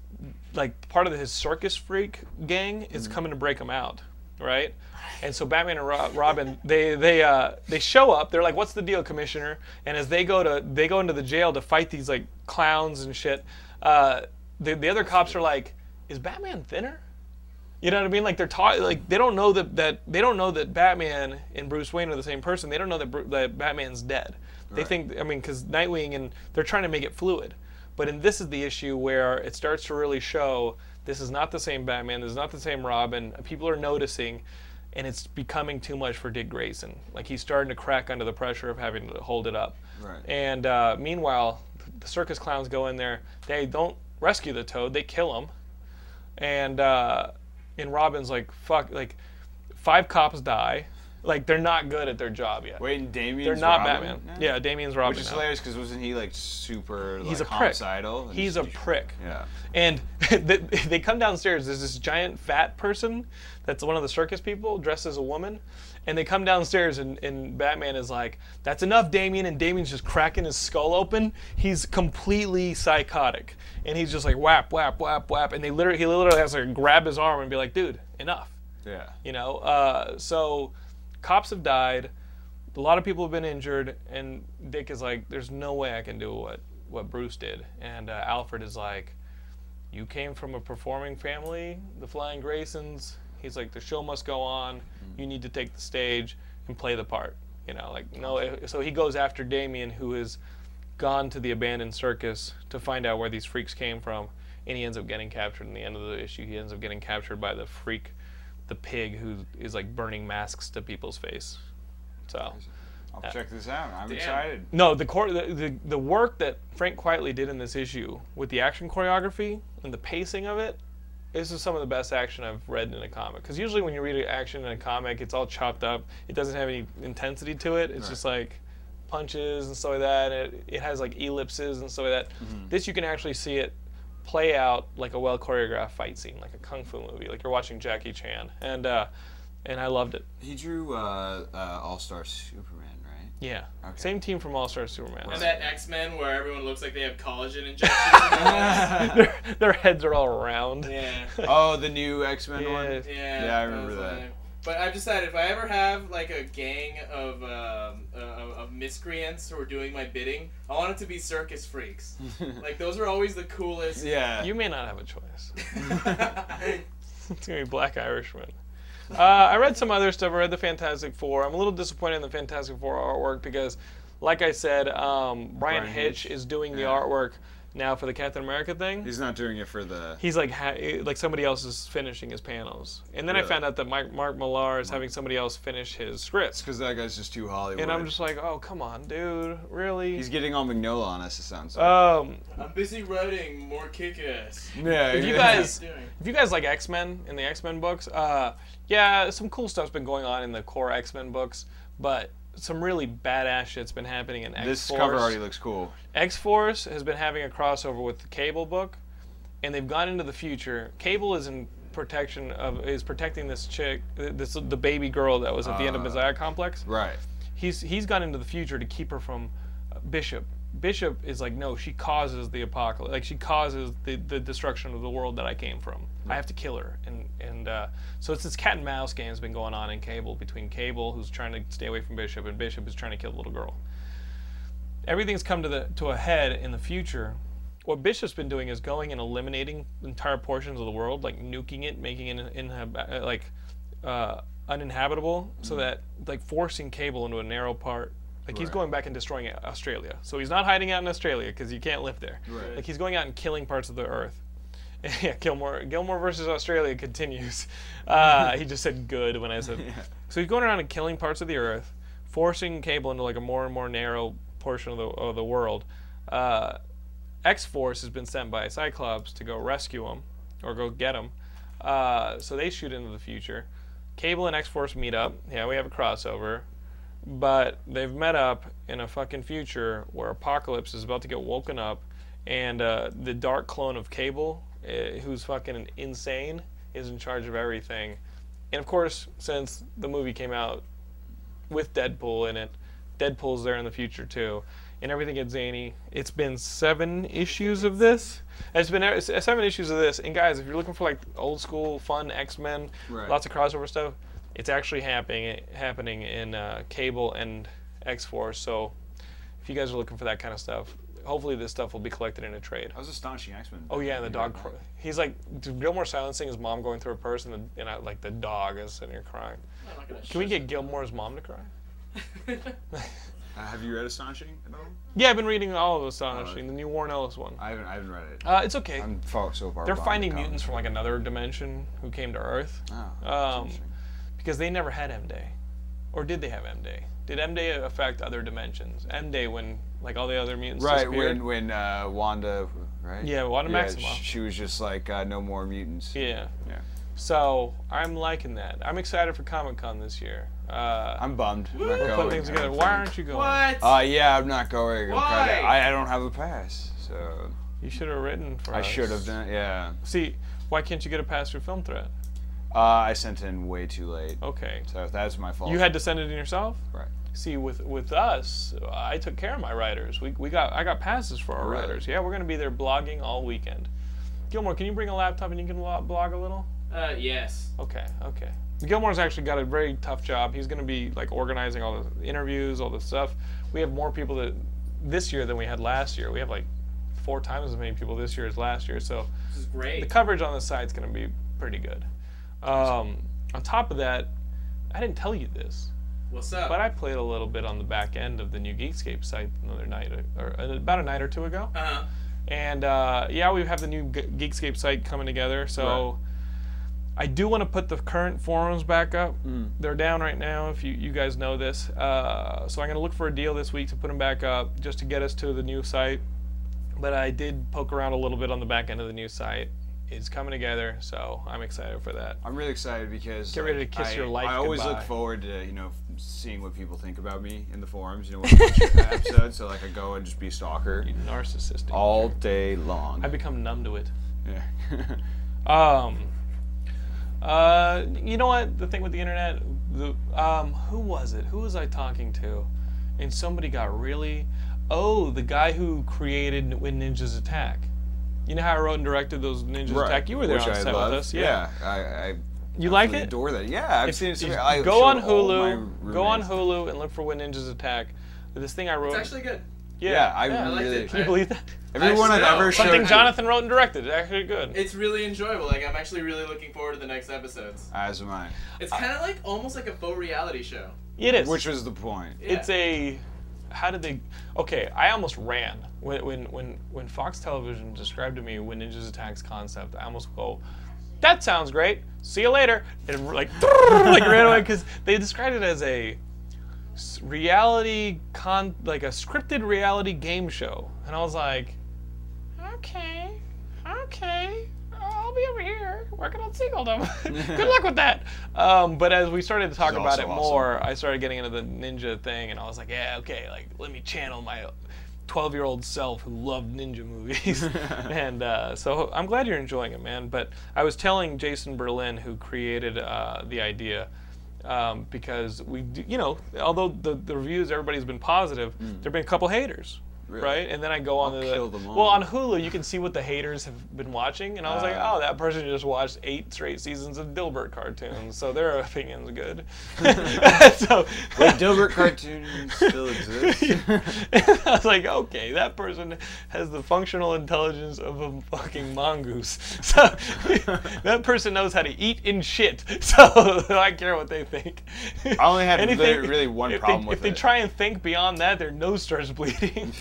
like part of his circus freak gang is coming to break him out, right? And so Batman and Ro- Robin, they they uh, they show up. They're like, "What's the deal, Commissioner?" And as they go to they go into the jail to fight these like clowns and shit, uh, the the other cops are like, "Is Batman thinner?" You know what I mean? Like they're taught, like they don't know that that they don't know that Batman and Bruce Wayne are the same person. They don't know that, Bru- that Batman's dead. They Right. think, I mean, because Nightwing and they're trying to make it fluid. But in this is the issue where it starts to really show this is not the same Batman. This is not the same Robin. People are noticing, and it's becoming too much for Dick Grayson. Like he's starting to crack under the pressure of having to hold it up. Right. And uh, meanwhile, the circus clowns go in there. They don't rescue the Toad. They kill him. And uh, and Robin's like, fuck, like five cops die. Like they're not good at their job yet. Wait, and Damian's they're not Robin Batman. now? Yeah, Damian's Robin. Which is now. hilarious because wasn't he like super like He's a prick. homicidal? and He's a just- prick. Yeah. And they they come downstairs. There's this giant fat person that's one of the circus people dressed as a woman. And they come downstairs, and, and Batman is like, That's enough, Damian. And Damian's just cracking his skull open. He's completely psychotic. And he's just like, whap, whap, whap, whap. And they literally, he literally has to grab his arm and be like, Dude, enough. Yeah. You know, uh, so cops have died. A lot of people have been injured, and Dick is like, "There's no way I can do what what Bruce did." And uh, Alfred is like, "You came from a performing family, the Flying Graysons." He's like, "The show must go on. You need to take the stage and play the part." You know, like no. eh, So he goes after Damian, who has gone to the abandoned circus to find out where these freaks came from, and he ends up getting captured. In the end of the issue, he ends up getting captured by the freak the pig who is like burning masks to people's face. So I'll check this out. I'm Damn. excited. no, the, core, the the the work that Frank Quitely did in this issue with the action choreography and the pacing of it, this is some of the best action I've read in a comic. Because usually when you read action in a comic, it's all chopped up. It doesn't have any intensity to it. It's Right. just like punches and stuff like that. It, it has like ellipses and stuff like that. Mm-hmm. This you can actually see it play out like a well choreographed fight scene, like a kung fu movie, like you're watching Jackie Chan. And uh, and I loved it. He drew uh, uh, All Star Superman, right? Yeah, Okay. same team from All Star Superman. And that X Men where everyone looks like they have collagen injections. their, their heads are all round. yeah. Oh, the new X Men Yeah. one. Yeah, Yeah, I remember was that. like- But I've decided if I ever have like a gang of um, uh, of of miscreants who are doing my bidding, I want it to be circus freaks. like those are always the coolest. Yeah. You may not have a choice. It's gonna be Black Irishman. Uh, I read some other stuff. I read the Fantastic Four. I'm a little disappointed in the Fantastic Four artwork because, like I said, um, Bryan, Bryan Hitch, Hitch. is doing the artwork now for the Captain America thing. He's not doing it for the. He's like ha- like somebody else is finishing his panels, and then I found out that Mike, Mark Millar is having somebody else finish his scripts. because that guy's just too Hollywood. And I'm just like, oh come on, dude, really? He's getting all Mignola on us. It sounds like. um, I'm busy writing more kick-ass. yeah. if you guys If you guys like X Men in the X Men books, uh, yeah, some cool stuff's been going on in the core X Men books, but some really badass shit's been happening in X Force. This cover already looks cool. X Force has been having a crossover with the Cable book, and they've gone into the future. Cable is in protection of is protecting this chick, this the baby girl that was at the end of Uh, Messiah Complex. Right. He's he's gone into the future to keep her from uh, Bishop. Bishop is like, no, she causes the apocalypse. Like she causes the, the destruction of the world that I came from. I have to kill her. And and uh, so it's this cat and mouse game has been going on in Cable between Cable, who's trying to stay away from Bishop, and Bishop is trying to kill the little girl. Everything's come to the to a head in the future. What Bishop's been doing is going and eliminating entire portions of the world, like nuking it, making it inhab- uh, like uh, uninhabitable, so that like forcing Cable into a narrow part. Like he's Right. going back and destroying Australia. So he's not hiding out in Australia because you can't live there. Right. Like he's going out and killing parts of the Earth. yeah, Gilmore. Gilmore versus Australia continues. Uh, he just said good when I said. So he's going around and killing parts of the Earth, forcing Cable into like a more and more narrow portion of the of the world. Uh, X Force has been sent by Cyclops to go rescue him or go get him. Uh, so they shoot into the future. Cable and X Force meet up. Yeah, we have a crossover. But they've met up in a fucking future where Apocalypse is about to get woken up, and uh, the dark clone of Cable, uh, who's fucking insane, is in charge of everything. And of course, since the movie came out with Deadpool in it, Deadpool's there in the future too, and everything gets zany. It's been seven issues of this. It's been seven issues of this. And guys, if you're looking for like old school fun X Men, Right. lots of crossover stuff, it's actually happening happening in uh, Cable and X Force. So if you guys are looking for that kind of stuff, hopefully this stuff will be collected in a trade. That was astonishing X Men. Oh yeah, and the dog. Cr- he's like Gilmore silencing his mom going through a purse, and, the, and I, like the dog is sitting here crying. I'm not gonna Can we get Gilmore's mom to cry? Uh, have you read Astonishing at all? Yeah, I've been reading all of Astonishing, the new Warren Ellis one. I haven't. I haven't read it. Uh, it's okay. I'm far, so far. They're finding the mutants from like another dimension who came to Earth Oh, that's Um, interesting. because they never had M Day, or did they have M Day? Did M Day affect other dimensions? M Day when like all the other mutants Right disappeared? when when uh, Wanda, right? Yeah, Wanda Maximoff. sh- She was just like uh, no more mutants. yeah. Yeah. So I'm liking that. I'm excited for Comic Con this year. Uh, I'm bummed. I'm not we're going. putting things together. don't Why think. aren't you going? What? Uh, yeah, I'm not going. I'm Why? kinda- I, I don't have a pass, so You should have written for I us. should have done. Yeah. See, why can't you get a pass through Film Threat? Uh, I sent in way too late, Okay. so that's my fault. You had to send it in yourself. right. See, with with us, I took care of my writers. We, we got I got passes for our Really? writers. Yeah, we're gonna be there blogging all weekend. Gilmore, can you bring a laptop and you can blog a little? Uh, yes. Okay, okay. Gilmore's actually got a very tough job. He's gonna be like organizing all the interviews, all the stuff. We have more people that this year than we had last year. We have like four times as many people this year as last year. So This is great. the coverage on the site's going to be pretty good. Um, on top of that, I didn't tell you this, What's up? but I played a little bit on the back end of the new Geekscape site another night, or, or about a night or two ago. Uh huh. And uh, yeah, we have the new Geekscape site coming together. So I do want to put the current forums back up. They're down right now, if you, you guys know this. Uh, so I'm going to look for a deal this week to put them back up just to get us to the new site. But I did poke around a little bit on the back end of the new site. It's coming together, so I'm excited for that. I'm really excited because Get ready to kiss I, your life I always goodbye. look forward to you know seeing what people think about me in the forums. You know, when I watch an episode, so like I go and just be a stalker You narcissistic. all day long. I become numb to it. yeah. Um, Uh, you know what? The thing with the internet, the um, who was it? Who was I talking to? And somebody got really. Oh, the guy who created When Ninjas Attack. You know how I wrote and directed those Ninjas Attack? You were there Which on I set love. with us. Yeah. I, I You like absolutely it? Adore that. Yeah, I've If- seen it. so I go on Hulu. Go on. Hulu and look for When Ninjas Attack. This thing I wrote. It's actually good. Yeah, I yeah. liked really. it. Can you believe that? Everyone I've ever showed. Something Jonathan wrote and directed. It's actually good. It's really enjoyable. Like I'm actually really looking forward to the next episodes. As am I. It's kind of like almost like a faux reality show. It is. Which was the point. Yeah. it's a how did they okay i almost ran. When when when, when fox television described to me when ninjas attacks concept i almost go that sounds great. See you later. And like like ran away because they described it as a reality con like a scripted reality game show. And i was like okay okay I'll be over here working on Singledom. Good luck with that. Um, but as we started to talk about it awesome. more, I started getting into the ninja thing, and I was like, yeah, okay, like let me channel my 12 year old self who loved ninja movies. and uh, so I'm glad you're enjoying it, man. But I was telling Jason Berlin, who created uh, the idea, um, because we, do, you know, although the, the reviews, everybody's been positive, there have been a couple haters. Really? Right, and then I go on I'll the kill them all. well on Hulu. You can see what the haters have been watching, and I was like, Ah. oh, that person just watched eight straight seasons of Dilbert cartoons, so their opinion's good. so, Wait, Dilbert cartoons still exist? I was like, okay, that person has the functional intelligence of a fucking mongoose. So that person knows how to eat and shit. So I don't care what they think. I only had really- really one problem they, with If they try and think beyond that, their nose starts bleeding.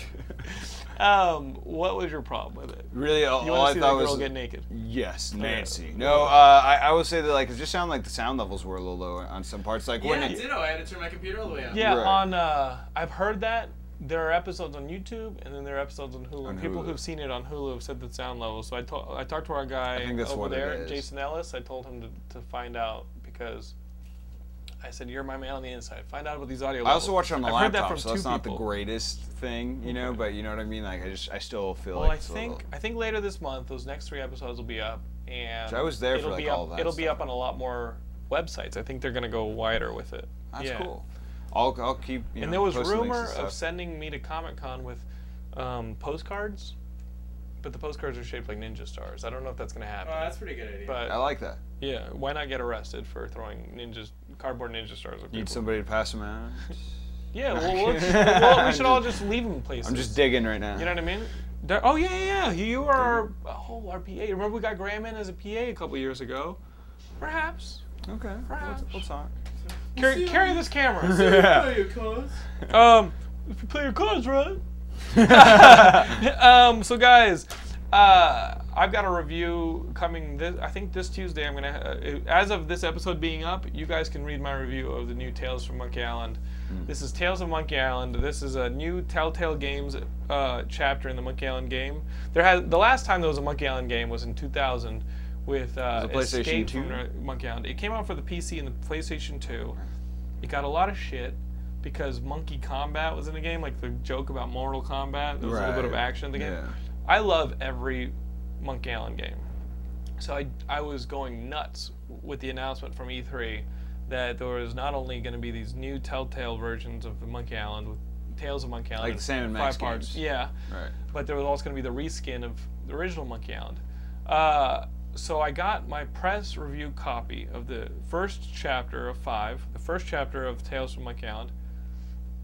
Um, what was your problem with it? really, all, You all want I to see that thought girl was get naked? yes, Nancy. Yeah. No, uh, I, I would say that like it just sounded like the sound levels were a little low on some parts. Like when Yeah, it, ditto. I had to turn my computer all the way up. Yeah, Right. on uh, I've heard that there are episodes on YouTube and then there are episodes on Hulu. On People Hulu. who've seen it on Hulu have said the sound level. So I told I talked to our guy I think that's over what it there, is. Jason Ellis. I told him to, to find out because I said you're my man on the inside. Find out about these audio. I also watch it on the I've heard that laptop, from so two that's not people. the greatest thing, you know. But you know what I mean. Like I just, I still feel like Well, like I it's a think little- I think later this month those next three episodes will be up, and So I was there for, it'll like, be all up, that It'll be stuff. up on a lot more websites. I think they're gonna go wider with it. that's Yeah. cool. I'll, I'll keep. You and know, there was posting links rumor and of stuff. sending me to Comic Con with um, postcards, but the postcards are shaped like ninja stars. I don't know if that's gonna happen. Oh, that's a pretty good idea. but I like that. yeah, why not get arrested for throwing ninjas, cardboard ninja stars at Need people? somebody to pass them out. Yeah, well, let's, well, we should all just leave them places. I'm just digging right now. You know what I mean? There- oh yeah, yeah, yeah. You are our oh our PA. Remember we got Graham in as a PA a couple years ago. Perhaps. okay. Perhaps. We'll, we'll talk. Carry, carry this camera. Yeah. you, cuz. Um, if you play your cards right. um, so guys, uh, I've got a review coming. This, I think this Tuesday. I'm gonna, uh, as of this episode being up, you guys can read my review of the new Tales from Monkey Island. This is Tales of Monkey Island. This is a new Telltale Games uh, chapter in the Monkey Island game. There has the last time there was a Monkey Island game was in 2000 with uh, PlayStation Escape 2? from Monkey Island. It came out for the PC and the PlayStation 2. It got a lot of shit because Monkey Kombat was in the game, like the joke about Mortal Kombat. There was a little bit of action in the game. Yeah. I love every Monkey Island game. So I, I was going nuts with the announcement from E3 that there was not only going to be these new Telltale versions of the Monkey Island with Tales of Monkey Island, Like the Sam and five Max parts, games. yeah, Right. but there was also going to be the reskin of the original Monkey Island. Uh, so I got my press review copy of the first chapter of five, the first chapter of Tales from Monkey Island,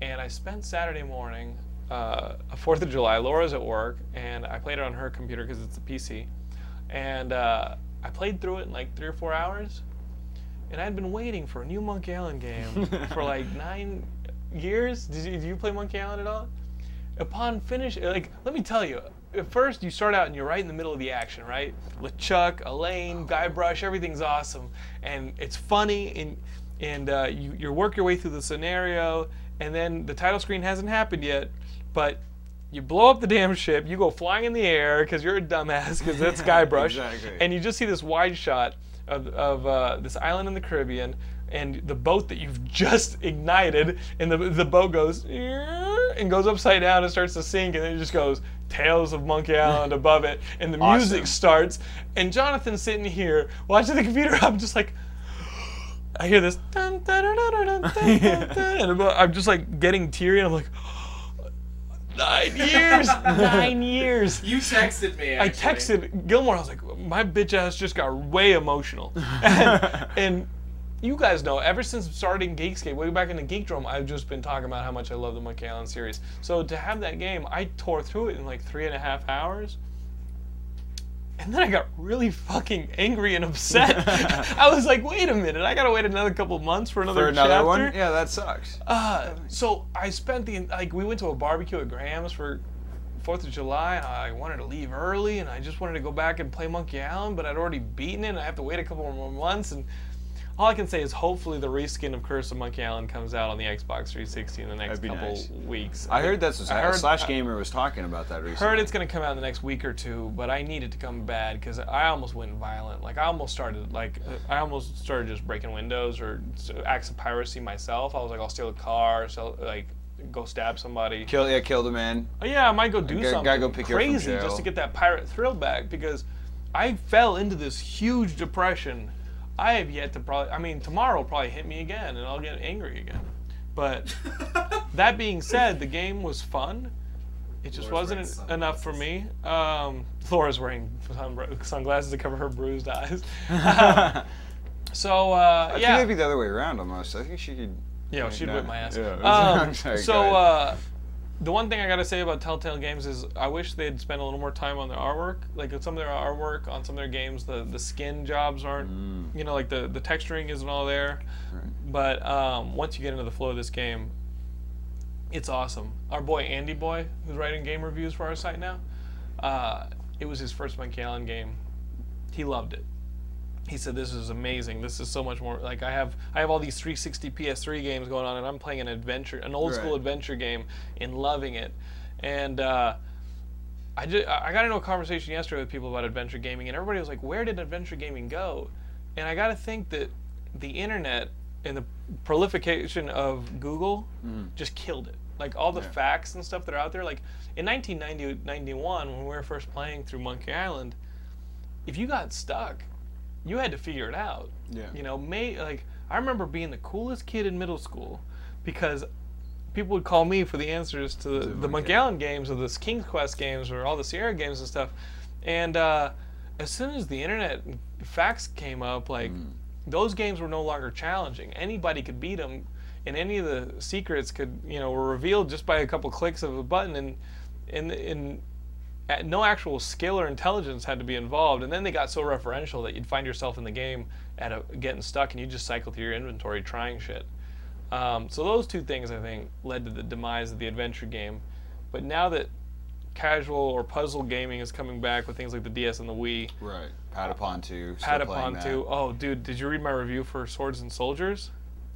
and I spent Saturday morning, uh, Fourth of July. Laura's at work, and I played it on her computer because it's a PC, and uh, I played through it in like three or four hours. And I'd been waiting for a new Monkey Island game for like nine years. Did you, did you play Monkey Island at all? Upon finish, like let me tell you, at first you start out and you're right in the middle of the action, right? LeChuck, Elaine, Guybrush, everything's awesome, and it's funny, and and uh, you you work your way through the scenario, and then the title screen hasn't happened yet, but you blow up the damn ship, you go flying in the air because you're a dumbass because that's Guybrush, Exactly. and you just see this wide shot of, of uh, this island in the Caribbean and the boat that you've just ignited, and the, the boat goes and goes upside down and starts to sink, and then it just goes Tales of Monkey Island above it, and the Awesome. music starts, and Jonathan's sitting here watching the computer. I'm just like, I hear this, dun, dun, dun, and I'm just like getting teary, and I'm like, oh, nine years, nine years. You texted me. Actually. I texted Gilmore. I was like, my bitch ass just got way emotional, and, and you guys know, ever since starting Geekscape, way back in the Geekdom, I've just been talking about how much I love the Monkey Island series. So to have that game, I tore through it in like three and a half hours. And then I got really fucking angry and upset. I was like, wait a minute, I gotta wait another couple months for another For another chapter. one? Yeah, that sucks. Uh, so I spent the like we went to a barbecue at Graham's for Fourth of July. And I wanted to leave early, and I just wanted to go back and play Monkey Island, but I'd already beaten it. and I have to wait a couple more months, and all I can say is hopefully the reskin of Curse of Monkey Island comes out on the Xbox 360 in the next couple nice. weeks. I heard that's I heard- Slash Gamer was talking about that recently. I heard it's gonna come out in the next week or two, but I need it to come bad because I almost went violent. Like I almost started like uh, I almost started just breaking windows or acts of piracy myself. I was like, I'll steal a car, sell, like go stab somebody. Kill, yeah, kill the man. Oh, yeah, I might go do Gotta- something gotta go pick you up from crazy just to get that pirate thrill back because I fell into this huge depression. I have yet to probably. I mean, tomorrow will probably hit me again, and I'll get angry again. But that being said, the game was fun. It just Laura's wasn't enough for me. Um, Laura's wearing sunglasses to cover her bruised eyes. so uh, I think yeah, it'd be the other way around almost. I think she could. yeah, she'd no, whip my ass. yeah. Um, I'm sorry, so go ahead. uh, the one thing I gotta say about Telltale Games is I wish they'd spend a little more time on their artwork. Like some of their artwork on some of their games, the the skin jobs aren't, Mm. you know, like the the texturing isn't all there. But um, once you get into the flow of this game, it's awesome. Our boy Andy Boy, who's writing game reviews for our site now, uh, it was his first Monkey Island game. He loved it. He said, "This is amazing. This is so much more like I have. I have all these 360 PS3 games going on, and I'm playing an adventure, an old school Right. adventure game, and loving it." And uh, I just, I got into a conversation yesterday with people about adventure gaming, and everybody was like, "Where did adventure gaming go?" And I got to think that the internet and the proliferation of Google just killed it. Like all the Yeah. facts and stuff that are out there. Like in 1990, 91, when we were first playing through Monkey Island, if you got stuck, you had to figure it out. Yeah. You know, may like I remember being the coolest kid in middle school because people would call me for the answers to the, the Monkey Monkey Island games or the King's Quest games or all the Sierra games and stuff. And uh, as soon as the internet facts came up, like those games were no longer challenging. Anybody could beat them, and any of the secrets could, you know, were revealed just by a couple clicks of a button, and and and no actual skill or intelligence had to be involved. And then they got so referential that you'd find yourself in the game at a, getting stuck, and you just cycle through your inventory trying shit. Um, so those two things, I think, led to the demise of the adventure game. But now that casual or puzzle gaming is coming back with things like the DS and the Wii, Right. Patapon 2. Patapon 2. Oh, dude, did you read my review for Swords and Soldiers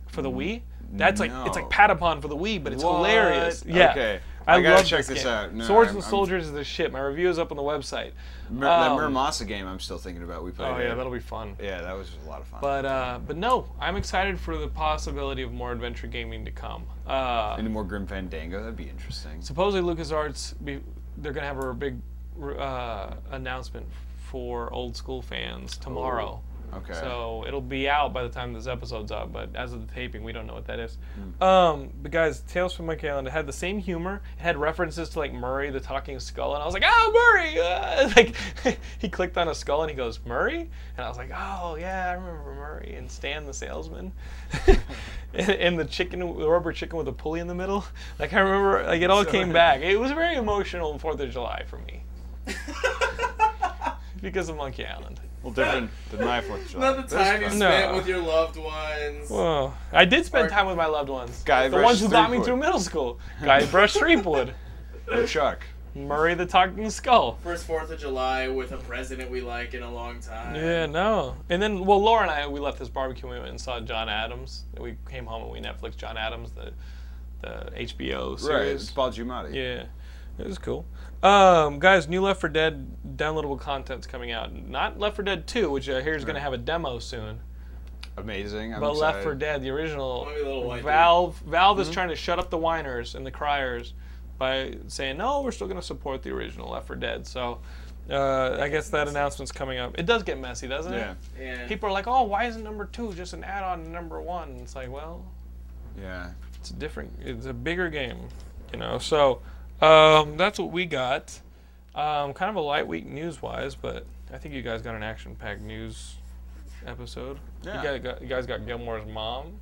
for the Wii? That's like it's like. Patapon for the Wii, but it's What? hilarious. Yeah. Okay. I, I gotta love check this, game. out. No, Swords I'm- and I'm- Soldiers is the shit. My review is up on the website. Mer- that Um, Muramasa game I'm still thinking about. We played Oh yeah, that'll be fun. Yeah, that was a lot of fun. But uh, but no, I'm excited for the possibility of more adventure gaming to come. Uh, Any more Grim Fandango? That'd be interesting. supposedly LucasArts, be, they're gonna have a big uh, announcement for old school fans tomorrow. Okay. So it'll be out by the time this episode's up, but as of the taping, we don't know what that is. Hmm. Um, but guys, Tales from Monkey Island had the same humor. It had references to like Murray, the talking skull, and I was like, "Oh, Murray!" Uh, like he clicked on a skull and he goes, "Murray," and I was like, "Oh yeah, I remember Murray and Stan the salesman." and, and the chicken, the rubber chicken with a pulley in the middle. Like I remember, like it all came back. It was very emotional on Fourth of July for me because of Monkey Island. Well, different than my Fourth of July. Not the This time you fun. spent No. with your loved ones. Well, I did spend Or- time with my loved ones. Guy the ones who got me through middle school. Guy Brush Threepwood. Or Chuck. Murray the Talking Skull. First Fourth of July with a president we like in a long time. Yeah, no. And then, well, Laura and I, we left this barbecue and we went and saw John Adams. We came home and we Netflix John Adams, the the HBO Right. series. It's Paul Giamatti. Yeah, it was cool. Um, guys, new Left 4 Dead downloadable content's coming out. Not Left 4 Dead 2, which I hear is going to have a demo soon. Amazing. I'm But excited. Left 4 Dead, the original, Maybe a little white dude. Valve Valve Mm-hmm. is trying to shut up the whiners and the criers by saying no, we're still going to support the original Left 4 Dead. So uh, I guess that announcement's coming up. It does get messy, doesn't Yeah. it? Yeah. People are like, oh, why isn't number two just an add-on to number one? It's like, well, Yeah. it's a different, it's a bigger game, you know. So um, that's what we got. Um, kind of a light week news-wise, but I think you guys got an action-packed news episode. Yeah. You, guys got, you guys got Gilmore's mom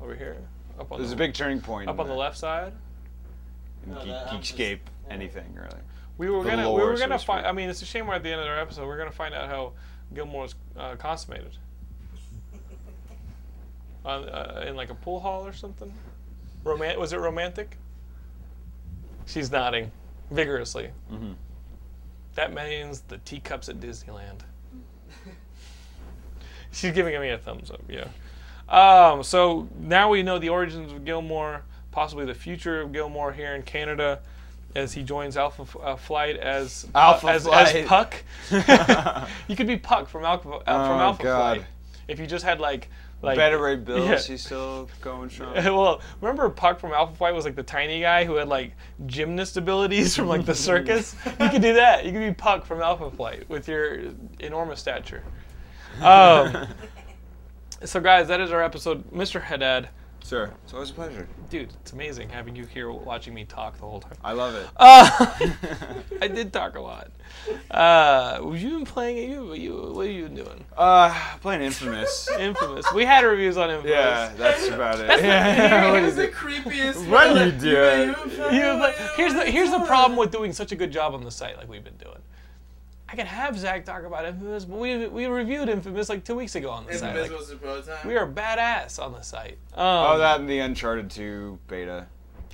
over here, up on There's the, a big turning point. up on the left side. in No, Geek, that- I'm just- Geekscape, anything really. We were The gonna, we were gonna to find. I mean, it's a shame we're at the end of our episode. We're gonna find out how Gilmore's uh, consummated. On, uh, in like a pool hall or something. Roman- was it romantic? She's nodding vigorously. Mhm. That means the teacups at Disneyland. She's giving me a thumbs up. Yeah. Um, so now we know the origins of Gilmore, possibly the future of Gilmore here in Canada, as he joins Alpha F- uh, Flight as Alpha as, Flight. as Puck. you could be Puck from Alpha uh, from Oh, Alpha God. Flight if you just had like like Better Ray Bills, Yeah. he's still going strong. well, remember Puck from Alpha Flight was like the tiny guy who had like gymnast abilities from like the circus. you could do that. You could be Puck from Alpha Flight with your enormous stature. Um, so, guys, that is our episode, Mr. Haddad. Sir, it's always a pleasure. Dude, it's amazing having you here watching me talk the whole time. I love it. Uh, I did talk a lot. Uh, have you been playing? You, you, what are you doing? Uh, playing Infamous. Infamous. We had reviews on Infamous. yeah, that's about it. That's yeah. He what was is the creepiest. What one. are you doing? You know, but here's the here's the problem with doing such a good job on the site like we've been doing. I can have Zach talk about Infamous, but we we reviewed Infamous like two weeks ago on the site. Infamous Like, was the prototype. we are badass on the site. Um, Oh, that and the Uncharted 2 beta.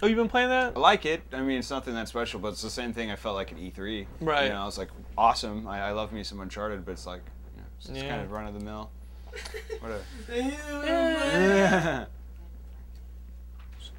Oh, you've been playing that? I like it. I mean, it's nothing that special, but it's the same thing I felt like at E3. Right. You know, I was like, awesome. I, I love me some Uncharted, but it's like, you know, it's just Yeah. kind of run of the mill. Whatever.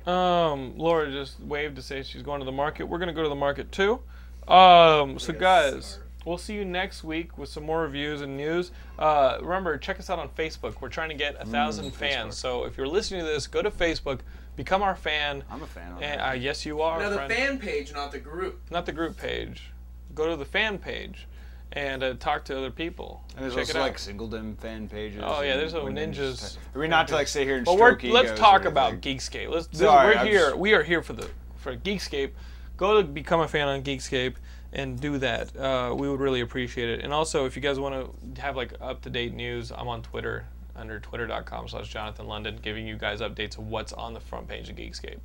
Um, Laura just waved to say she's going to the market. We're gonna go to the market too. Um, so guys, we'll see you next week with some more reviews and news. Uh, remember, check us out on Facebook. We're trying to get a thousand fans. Facebook. So if you're listening to this, go to Facebook, become our fan. I'm a fan of And, uh, yes, you are. Now the friend. fan page, not the group. not the group page. Go to the fan page and uh, talk to other people. And there's Check also it out. like Singledom fan pages. Oh, yeah, there's a when ninjas I mean, not to like sit here and But we're, let's talk about. Geekscape. Let's. This, Sorry, we're I'm here. just- We are here for the for Geekscape. Go to become a fan on Geekscape and do that. Uh, we would really appreciate it. And also, if you guys want to have like up to date news, I'm on Twitter under twitter.com/slash Jonathan London, giving you guys updates of what's on the front page of Geekscape.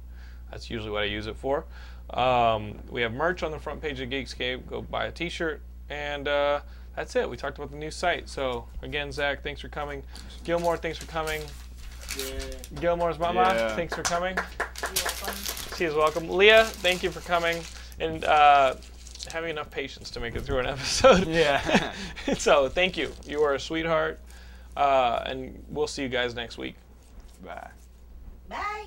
That's usually what I use it for. Um, we have merch on the front page of Geekscape. Go buy a T-shirt, and uh, that's it. We talked about the new site. So again, Zach, thanks for coming. Gilmore, thanks for coming. Yeah. Gilmore's mama, Yeah. thanks for coming. She is welcome. Leah, thank you for coming and uh, having enough patience to make it through an episode. Yeah. so thank you. You are a sweetheart, uh, and we'll see you guys next week. Bye. Bye.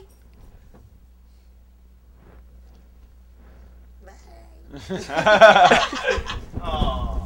Bye. Aw.